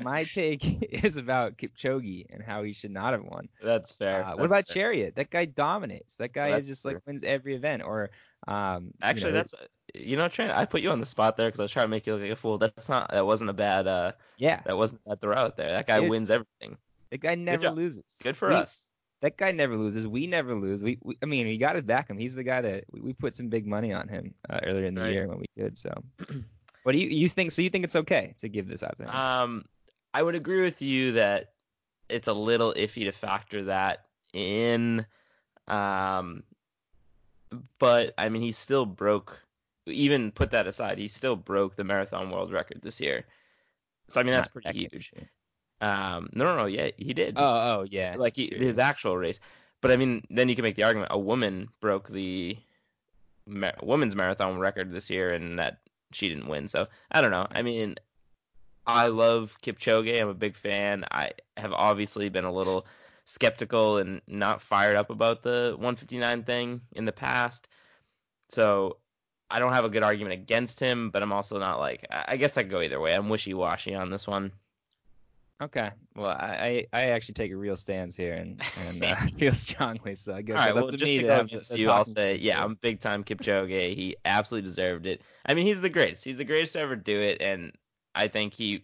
My take *laughs* is about Kipchoge and how he should not have won. That's fair. Uh, what about fair. Chariot? That guy dominates. That guy That's is just like wins every event. Or um, you Actually, know, that's you know, Trent. I put you on the spot there because I was trying to make you look like a fool. That's not. That wasn't a bad. Uh, yeah. that wasn't a bad throw out there. That guy It's- wins everything. The guy never job. loses. Good for We- us. That guy never loses. We never lose. We, we I mean, we got to back him. He's the guy that we, we put some big money on him uh, earlier in the Right. year when we could. So, *clears throat* what do you you think? So you think it's okay to give this out to him? Um, I would agree with you that it's a little iffy to factor that in. Um, but I mean, he still broke. Even put that aside, he still broke the marathon world record this year. So I mean, that's Not pretty huge. Um, no, no, no, yeah, he did. Oh, oh yeah. like he, his actual race. But I mean, then you can make the argument a woman broke the ma- women's marathon record this year, and that she didn't win. So I don't know. I mean, I love Kipchoge. I'm a big fan. I have obviously been a little skeptical and not fired up about the 159 thing in the past. So I don't have a good argument against him, but I'm also not like I guess I could go either way. I'm wishy washy on this one. Okay. Well, I, I actually take a real stance here and and uh, *laughs* feel strongly. So I guess All right, well, just to to go against you, I'll say, yeah. I'm big time Kipchoge. He absolutely deserved it. I mean, he's the greatest. He's the greatest to ever do it, and I think he,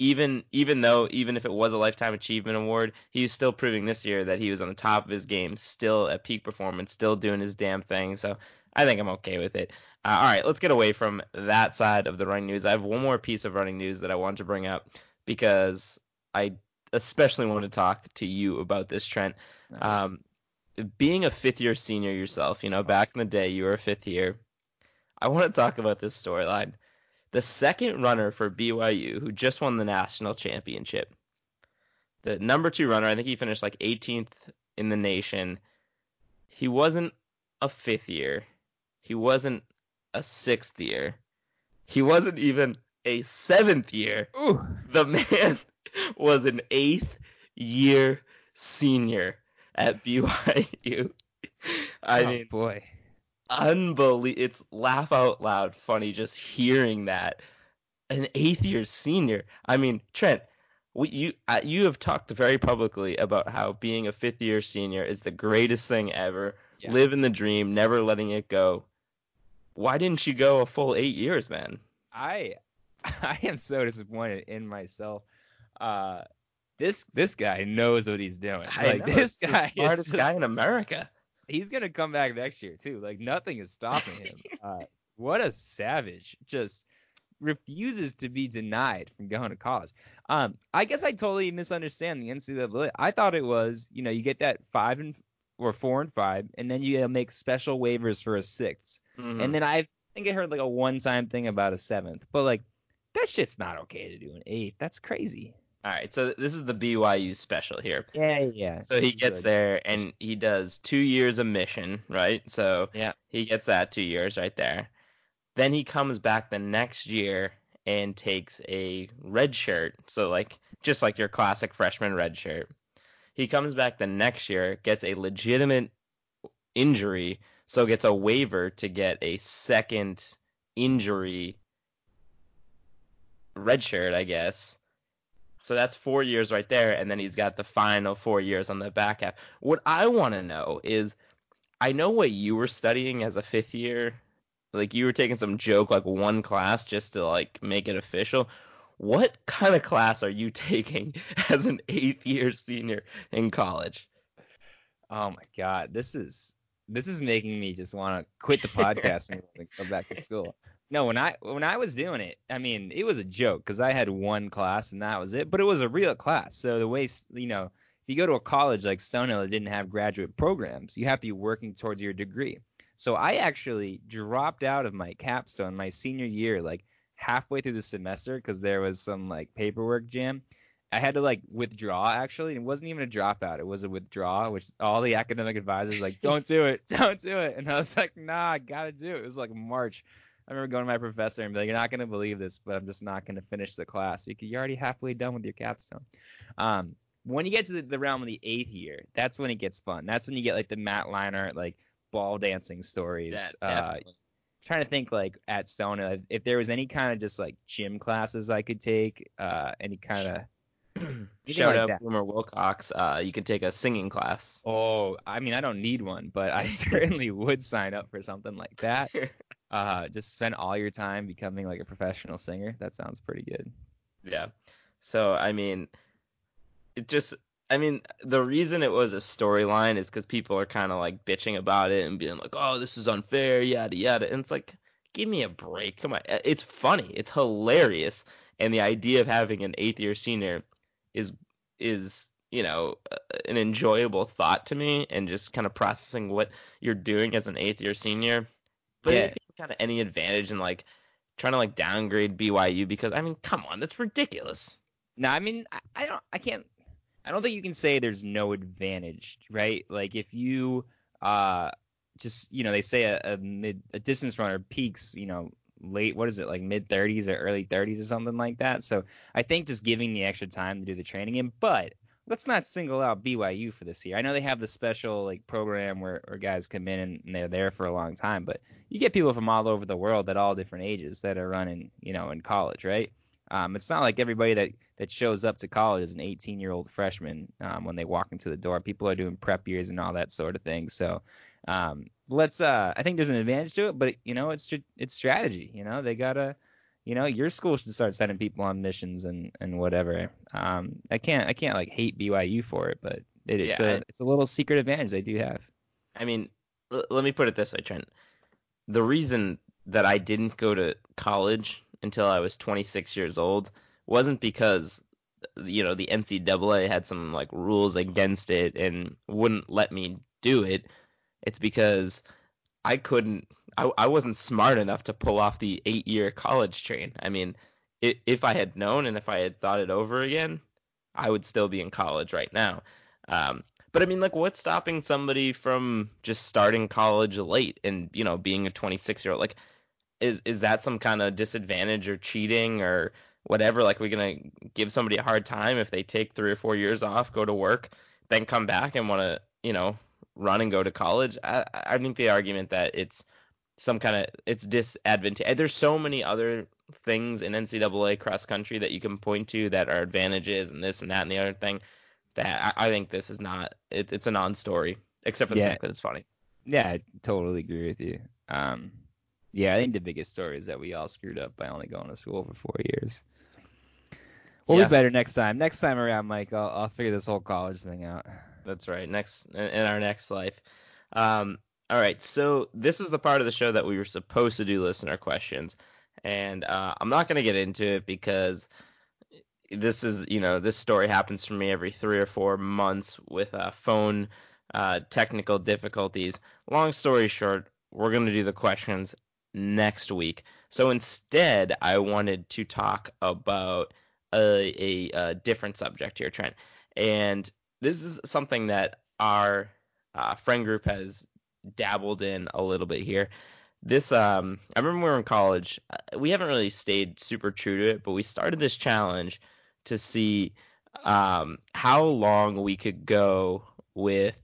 even even though even if it was a lifetime achievement award, he was still proving this year that he was on the top of his game, still at peak performance, still doing his damn thing. So I think I'm okay with it. Uh, all right, let's get away from that side of the running news. I have one more piece of running news that I want to bring up because I especially want to talk to you about this, Trent. Nice. Um, being a fifth year senior yourself, you know, back in the day, you were a fifth year. I want to talk about this storyline. The second runner for BYU who just won the national championship, the number two runner, I think he finished like 18th in the nation. He wasn't a fifth year. He wasn't a sixth year. He wasn't even a seventh year. Ooh. The man *laughs* was an eighth year senior at *laughs* BYU. I oh, mean, boy. unbelievable. It's laugh out loud funny just hearing that. An eighth year senior. I mean, Trent, we, you uh, you have talked very publicly about how being a fifth year senior is the greatest thing ever. Yeah. Living the dream, never letting it go. Why didn't you go a full eight years, man? I *laughs* I am so disappointed in myself. Uh, this this guy knows what he's doing. I like know, this guy, the is smartest just- guy in America. he's gonna come back next year too. Like nothing is stopping him. *laughs* uh, what a savage! Just refuses to be denied from going to college. Um, I guess I totally misunderstand the NCAA. I thought it was, you know, you get that five and or four and five, and then you gotta make special waivers for a 6th Mhm. And then I think I heard like a one-time thing about a seventh, but like that shit's not okay to do an eighth. That's crazy. All right, so this is the BYU special here. Yeah, yeah. So he gets there and he does two years of mission, right? So Yeah. he gets that two years right there. Then he comes back the next year and takes a red shirt. So like just like your classic freshman red shirt. He comes back the next year, gets a legitimate injury, so gets a waiver to get a second injury red shirt, I guess. So that's four years right there, and then he's got the final four years on the back half. What I want to know is, I know what you were studying as a fifth year, like you were taking some joke like one class just to like make it official. What kind of class are you *laughs* taking as an eighth year senior in college? Oh my god, this is this is making me just want to quit the podcast and go back to *laughs* school. No, when I when I was doing it, I mean, it was a joke because I had one class and that was it. But it was a real class. So the way you know, if you go to a college like Stonehill that didn't have graduate programs, you have to be working towards your degree. So I actually dropped out of my capstone my senior year, like halfway through the semester, because there was some like paperwork jam. I had to like withdraw actually. It wasn't even a dropout. It was a withdraw, which all the academic advisors like, don't do it, *laughs* don't do it. And I was like, nah, I gotta do it. It was like March. I remember going to my professor and be like, you're not gonna believe this, but I'm just not gonna finish the class because you're already halfway done with your capstone. Um, when you get to the, the realm of the eighth year, that's when it gets fun. That's when you get like the Matt Liner like ball dancing stories. That uh. Trying to think like at Stone if, there was any kind of just like gym classes I could take, uh, any kind of *clears throat* *clears throat* Shout like out. Boomer Wilcox. Uh, you can take a singing class. Oh, I mean, I don't need one, but I *laughs* certainly would sign up for something like that. *laughs* Uh, just spend all your time becoming like a professional singer. That sounds pretty good. Yeah. So I mean, it just I mean the reason it was a storyline is because people are kind of like bitching about it and being like, oh, this is unfair, yada yada, and it's like, give me a break, come on. Uh, It's funny, it's hilarious, and the idea of having an eighth year senior is is you know an enjoyable thought to me, and just kind of processing what you're doing as an eighth year senior. But Yeah. kind of any advantage in like trying to like downgrade BYU because I mean, come on, that's ridiculous. No, I mean, I, I don't, I can't, I don't think you can say there's no advantage, right? Like if you, uh, just you know, they say a, a mid, a distance runner peaks, you know, late what is it like mid 30s or early 30s or something like that. So I think just giving the extra time to do the training in, but let's not single out BYU for this year. I know they have the special like program where, where guys come in and, and they're there for a long time, but you get people from all over the world at all different ages that are running, you know, in college, right? Um, it's not like everybody that that shows up to college is an 18 year old freshman um, when they walk into the door. People are doing prep years and all that sort of thing. So um, let's. Uh, I think there's an advantage to it, but you know, it's it's strategy. You know, they gotta. You know, your school should start sending people on missions and and whatever. Um, I can't I can't like hate BYU for it, but it, it's Yeah, a I- it's a little secret advantage they do have. I mean, l- let me put it this way, Trent. The reason that I didn't go to college until I was 26 years old wasn't because you know the NCAA had some like rules against it and wouldn't let me do it. It's because I couldn't. I, I wasn't smart enough to pull off the eight-year college train. I mean, if I had known and if I had thought it over again, I would still be in college right now. Um, but I mean, like, what's stopping somebody from just starting college late and you know being a 26 year old? Like, is is that some kind of disadvantage or cheating or whatever? Like, we're gonna give somebody a hard time if they take three or four years off, go to work, then come back and want to you know run and go to college? I I think the argument that it's some kind of it's disadvantage. There's so many other things in NCAA cross country that you can point to that are advantages and this and that and the other thing that I, I think this is not it, it's a non-story except for the Yeah. fact that it's funny. Yeah, I totally agree with you. Um, yeah, I think the biggest story is that we all screwed up by only going to school for four years. We'll Yeah. be better next time. Next time around, Mike, I'll, I'll figure this whole college thing out. That's right. Next in our next life. Um, all right. So this was the part of the show that we were supposed to do listener questions, and uh, I'm not going to get into it because this is you know this story happens for me every three or four months with uh, phone uh, technical difficulties. Long story short, we're going to do the questions next week. So instead, I wanted to talk about a, a, a different subject here, Trent, and this is something that our uh, friend group has dabbled in a little bit here. This, um, I remember we were in college. uh, We haven't really stayed super true to it, but we started this challenge to see um, how long we could go with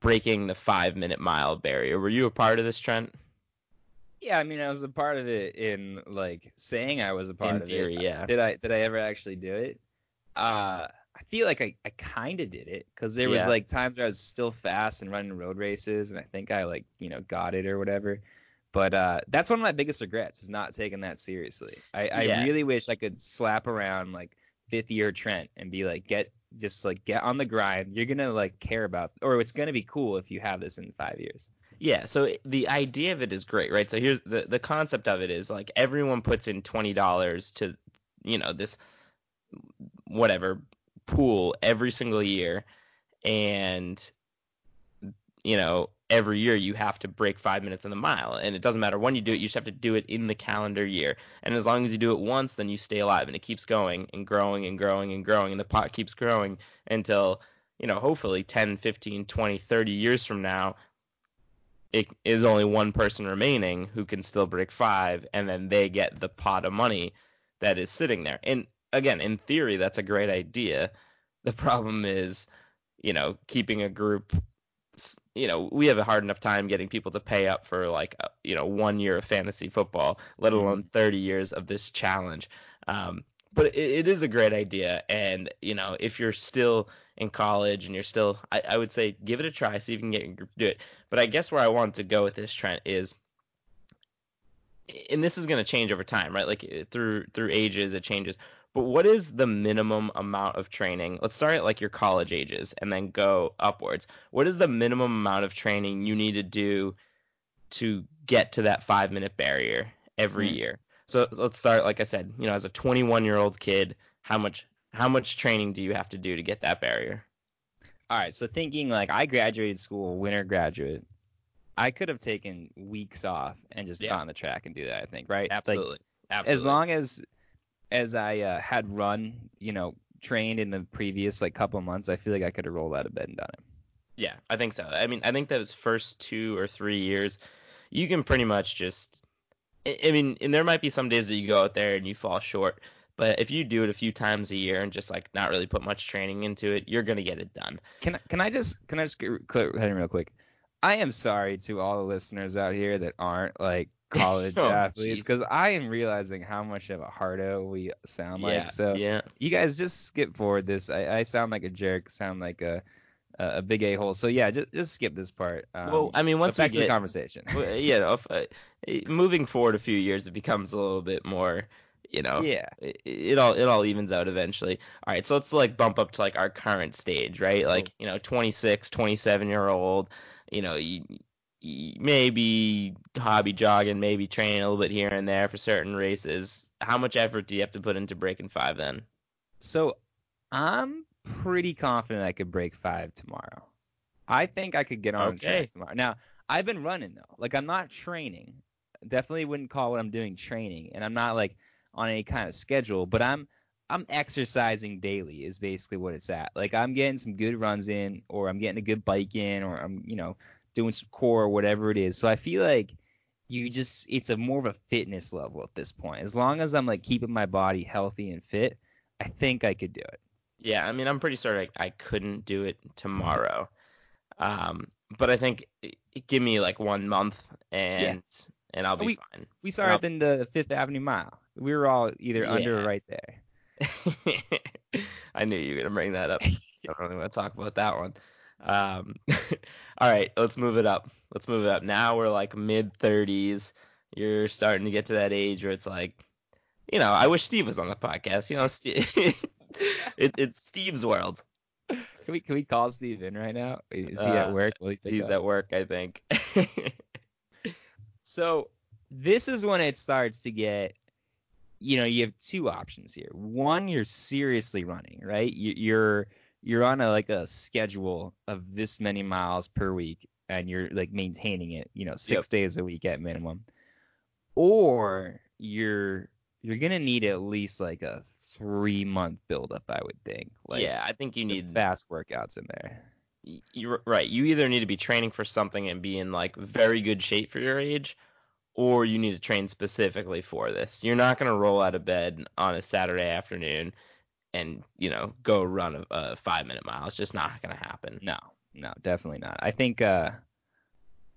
breaking the five minute mile barrier. Were you a part of this, Trent? Yeah, I mean, I was a part of it in like saying I was a part In of theory, it. yeah. Did I did I ever actually do it? Uh, I feel like I, I kind of did it because there was Yeah. like times where I was still fast and running road races, and I think I like you know got it or whatever. But uh, that's one of my biggest regrets is not taking that seriously. I, I Yeah. really wish I could slap around like fifth year Trent and be like, get just like get on the grind. You're gonna like care about, or it's gonna be cool if you have this in five years. Yeah, so the idea of it is great, right? So here's the the concept of it is like everyone puts in twenty dollars to, you know, this whatever pool every single year, and you know every year you have to break five minutes in the mile, and it doesn't matter when you do it, you just have to do it in the calendar year, and as long as you do it once, then you stay alive, and it keeps going and growing and growing and growing, and the pot keeps growing until you know hopefully 10 15 20 30 years from now it is only one person remaining who can still break five, and then they get the pot of money that is sitting there. And again, in theory, that's a great idea. The problem is, you know, keeping a group. You know, we have a hard enough time getting people to pay up for like, uh, you know, one year of fantasy football, let alone 30 years of this challenge. Um, but it, it is a great idea, and you know, if you're still in college and you're still, I, I would say give it a try, see if you can get your group to do it. But I guess where I want to go with this Trent is, and this is going to change over time, right? Like eh, through through ages, it changes. But what is the minimum amount of training? Let's start at like your college ages and then go upwards. What is the minimum amount of training you need to do to get to that five minute barrier every Hmm. year? So let's start, like I said, you know, as a 21 year old kid, how much how much training do you have to do to get that barrier? All right, so thinking like I graduated school, winter graduate, I could have taken weeks off and just Yeah. gone on the track and do that. I think, right? Like, Absolutely. as long as as I uh, had run, you know, trained in the previous like couple months, I feel like I could have rolled out of bed and done it. Yeah, I think so. I mean, I think those first two or three years, you can pretty much just I mean, and there might be some days that you go out there and you fall short, but if you do it a few times a year and just like not really put much training into it, you're gonna get it done. Can I- can I just can I just get quick cut in real quick? I am sorry to all the listeners out here that aren't like *laughs* oh, college Oh, athletes because I am realizing how much of a hardo we sound yeah. like. So yeah. you guys just skip forward this. I, I sound like a jerk, sound like a a, a big a hole. So yeah, just just skip this part. Um, well, I mean, once we back to the conversation. well, you know, if, uh, eh, moving forward a few years, it becomes a little bit more, you know, yeah. it, it all it all evens out eventually. All right, so let's like bump up to like our current stage, right? Like, you know, 26, 27 year old, you know, you maybe hobby jogging, maybe training a little bit here and there for certain races. How much effort do you have to put into breaking five then? So I'm pretty confident I could break five tomorrow. I think I could get on Okay. track tomorrow. Now I've been running though. Like I'm not training. Definitely wouldn't call what I'm doing training, and I'm not like on any kind of schedule. But I'm I'm exercising daily is basically what it's at. Like I'm getting some good runs in, or I'm getting a good bike in, or I'm you know doing some core or whatever it is. So I feel like you just it's a more of a fitness level at this point. As long as I'm like keeping my body healthy and fit, I think I could do it. Yeah, I mean, I'm pretty sure I, I couldn't do it tomorrow. Um, but I think give me like one month and and I'll be We- fine. We saw it in the Fifth Avenue Mile. We were all either under or right there. *laughs* I knew you were gonna bring that up. *laughs* I don't really want to talk about that one. Um, *laughs* all right, let's move it up. Let's move it up. Now we're like mid 30s. You're starting to get to that age where it's like, you know, I wish Steve was on the podcast. You know, Steve, *laughs* it, it's Steve's world. Can we can we call Steve in right now? Is he Uh, at work? He He's up? at work, I think. *laughs* So this is when it starts to get, you know, you have two options here. One, you're seriously running, right? You, you're you're on a like a schedule of this many miles per week, and you're like maintaining it, you know, six days a week at minimum. Or you're you're gonna need at least like a three month buildup, I would think. Like yeah, I think you need fast workouts in there. you're right. You either need to be training for something and be in like very good shape for your age, or you need to train specifically for this. You're not gonna roll out of bed on a Saturday afternoon and you know go run a, a five minute mile. It's just not gonna happen. No, no, definitely not. I think uh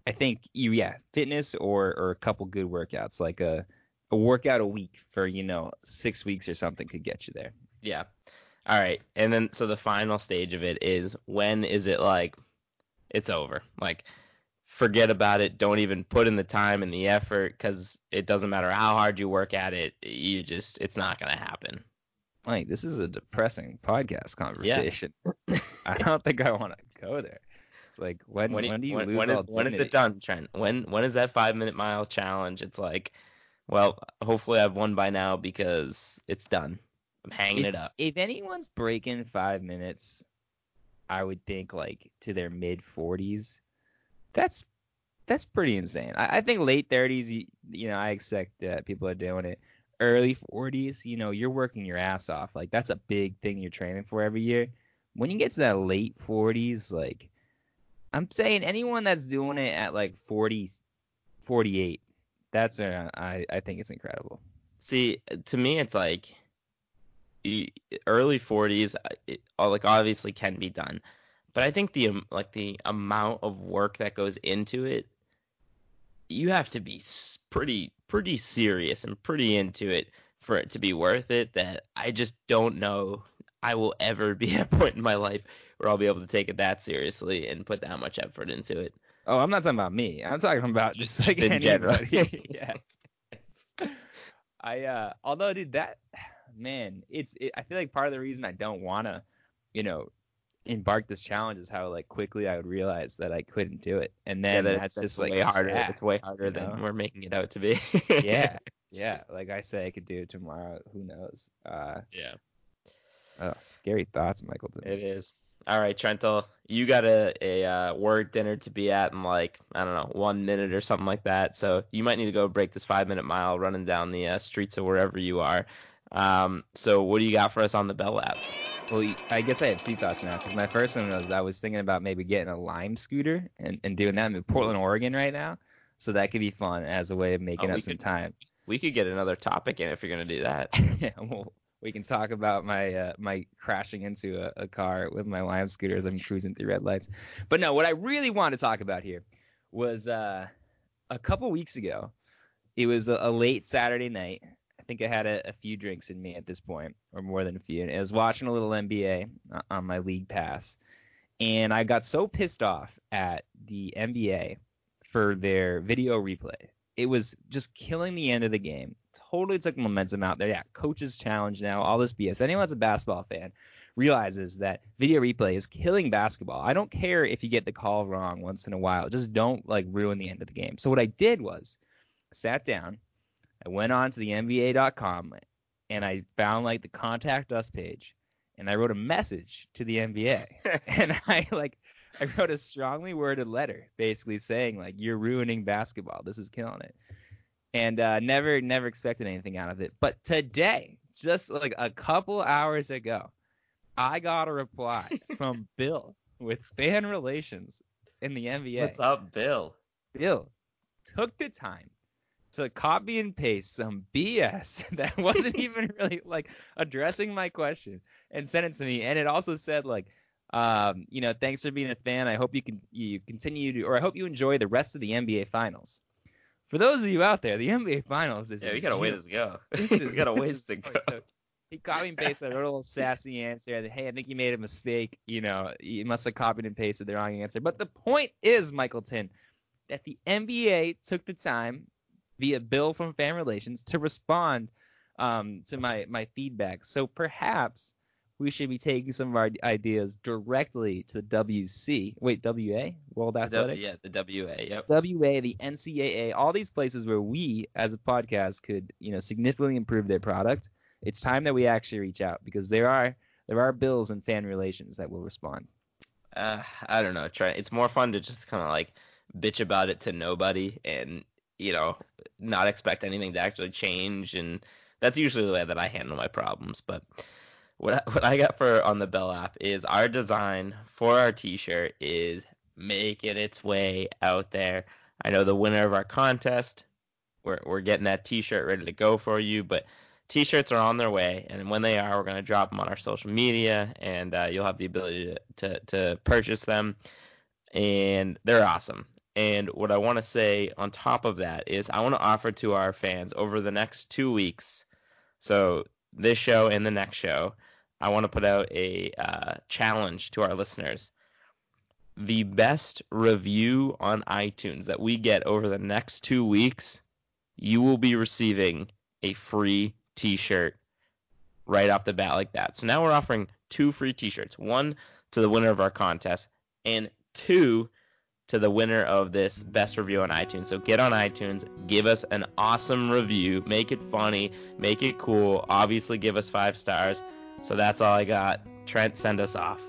I think you yeah, fitness or or a couple good workouts, like a a workout a week for, you know, six weeks or something could get you there. Yeah. All right. And then so the final stage of it is when is it like it's over? Like forget about it. Don't even put in the time and the effort cuz it doesn't matter how hard you work at it. You just it's not going to happen. Like this is a depressing podcast conversation. Yeah. *laughs* I don't think I want to go there. It's like when When, when, do you when, lose when is, all when is dignity? it done, Trent? When when is that 5 minute mile challenge? It's like well, hopefully I've won by now because it's done. I'm hanging it up. If anyone's breaking five minutes, I would think like to their mid 40s. That's that's pretty insane. I, I think late 30s, you, you know, I expect that people are doing it. Early 40s, you know, you're working your ass off. Like that's a big thing you're training for every year. When you get to that late 40s, like I'm saying, anyone that's doing it at like 40, 48, that's I I think it's incredible. See, to me, it's like early 40s, uh, it, like obviously can be done, but I think the um, like the amount of work that goes into it, you have to be pretty pretty serious and pretty into it for it to be worth it. That I just don't know I will ever be *laughs* at a point in my life where I'll be able to take it that seriously and put that much effort into it. Oh, I'm not talking about me. I'm talking about *laughs* just like in general. anybody. *laughs* yeah. *laughs* I uh although dude that man, it's it, I feel like part of the reason I don't want to, you know, embark this challenge is how like quickly I would realize that I couldn't do it. And then that- that's, just way like harder. sad, it's way harder you than know? we're making it out to be. yeah. Yeah, like I say I could do it tomorrow, who knows. Uh Yeah. oh, scary thoughts, Michael. It is. All right, Trentel, you got a a uh, work dinner to be at in like I don't know one minute or something like that. So you might need to go break this five minute mile running down the uh, streets of wherever you are. Um, so what do you got for us on the bell lap? Well, I guess I have two thoughts now. Because my first one was I was thinking about maybe getting a Lime scooter and, and doing that. I'm in Portland, Oregon right now. So that could be fun as a way of making we us some time. We could get another topic in if you're gonna do that. yeah, *laughs* well, we can talk about my uh, my crashing into a, a car with my Lime scooter as I'm cruising through red lights. But no, what I really want to talk about here was uh, a couple weeks ago. It was a, a late Saturday night. I think I had a, a few drinks in me at this point, or more than a few. And I was watching a little NBA on my league pass, and I got so pissed off at the NBA for their video replay. It was just killing the end of the game. Totally took momentum out there. Yeah, coaches challenge now, all this BS. Anyone that's a basketball fan realizes that video replay is killing basketball. I don't care if you get the call wrong once in a while. Just don't like ruin the end of the game. So what I did was sat down, I went on to the NBA.com and I found like the contact us page and I wrote a message to the NBA. *laughs* and I like I wrote a strongly worded letter basically saying like you're ruining basketball. This is killing it. And uh, never never expected anything out of it. But today, just like a couple hours ago, I got a reply *laughs* from Bill with fan relations in the NBA. What's up, Bill? Bill took the time to copy and paste some BS *laughs* that wasn't *laughs* even really like addressing my question and sent it to me. And it also said like, um, you know, thanks for being a fan. I hope you can you continue to, or I hope you enjoy the rest of the NBA Finals. For those of you out there, the NBA Finals is Yeah, we got a ways to go. This *laughs* we got a *laughs* ways to go. So he copied and pasted a little sassy answer. that, Hey, I think you made a mistake. You know, you must have copied and pasted the wrong answer. But the point is, Michaelton, that the NBA took the time via Bill from Fan Relations to respond um, to my my feedback. So perhaps we should be taking some of our ideas directly to the WC. Wait, WA, World Athletics. W- yeah, the WA. Yep. WA, the NCAA, all these places where we as a podcast could, you know, significantly improve their product. It's time that we actually reach out because there are there are bills and fan relations that will respond. Uh, I don't know. Try. It's more fun to just kind of like bitch about it to nobody and you know not expect anything to actually change. And that's usually the way that I handle my problems. But what I, *laughs* what I got for on the bell lap is our design for our T-shirt is making its way out there. I know the winner of our contest. We're we're getting that T-shirt ready to go for you, but T-shirts are on their way, and when they are, we're gonna drop them on our social media, and uh, you'll have the ability to, to to purchase them, and they're awesome. And what I want to say on top of that is I want to offer to our fans over the next two weeks, so this show and the next show, I want to put out a uh, challenge to our listeners. The best review on iTunes that we get over the next two weeks, you will be receiving a free T-shirt right off the bat like that. So now we're offering two free T-shirts, one to the winner of our contest, and two to the winner of this best review on iTunes. So get on iTunes, give us an awesome review, make it funny, make it cool. Obviously, give us five stars. So that's all I got. Trent, send us off.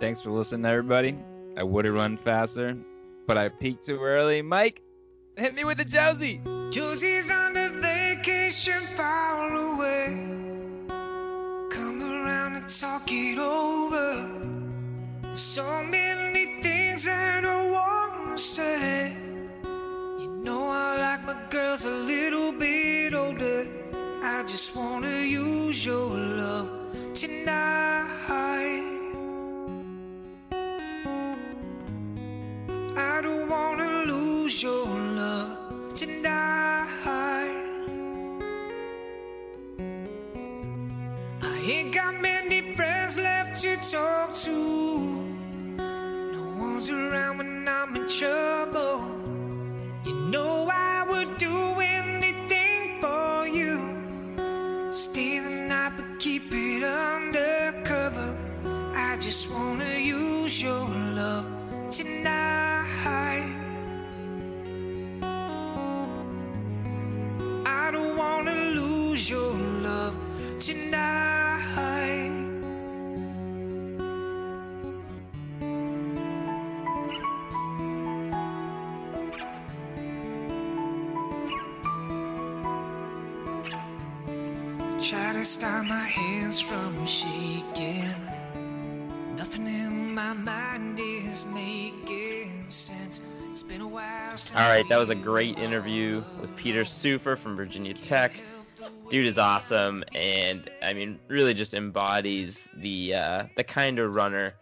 Thanks for listening, everybody. I would have run faster, but I peaked too early. Mike, hit me with the Josie. Josie's on a vacation far away. Come around and talk it over. So many things that I wanna say. You know I like my girls a little bit older. I just wanna use your love tonight. Hands from shaking. Nothing in my mind is making sense. It's been a while All right, that was a great interview with Peter Seufer from Virginia Tech. Dude is awesome, and I mean, really just embodies the uh, the kind of runner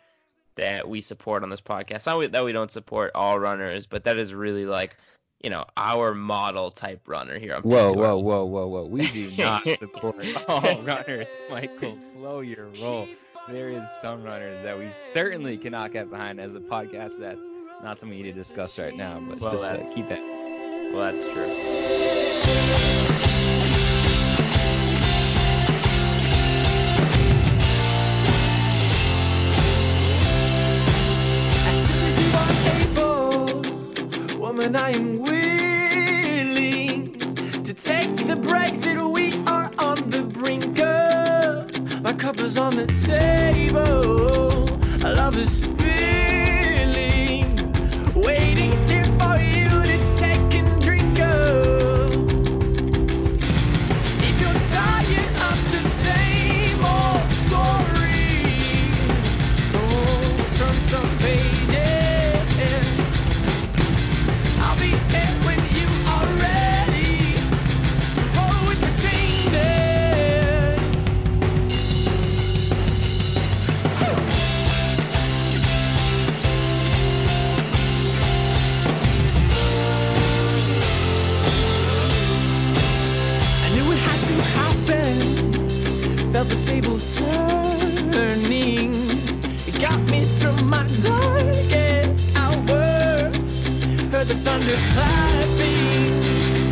that we support on this podcast. Not that we don't support all runners, but that is really like, you know, our model type runner here on. Whoa, Peak whoa, Tour. whoa, whoa, whoa! We do *laughs* not support all *laughs* *laughs* runners. Michael, slow your roll. There is some runners that we certainly cannot get behind as a podcast. That's not something we need to discuss right now, but Well, just uh, keep that. Well, that's true. As woman, I am willing to take the break that we are on the brink of. My cup is on the table, our love is spilling,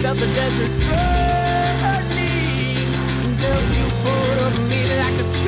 Felt the desert oh, burning. Until you pulled on me like a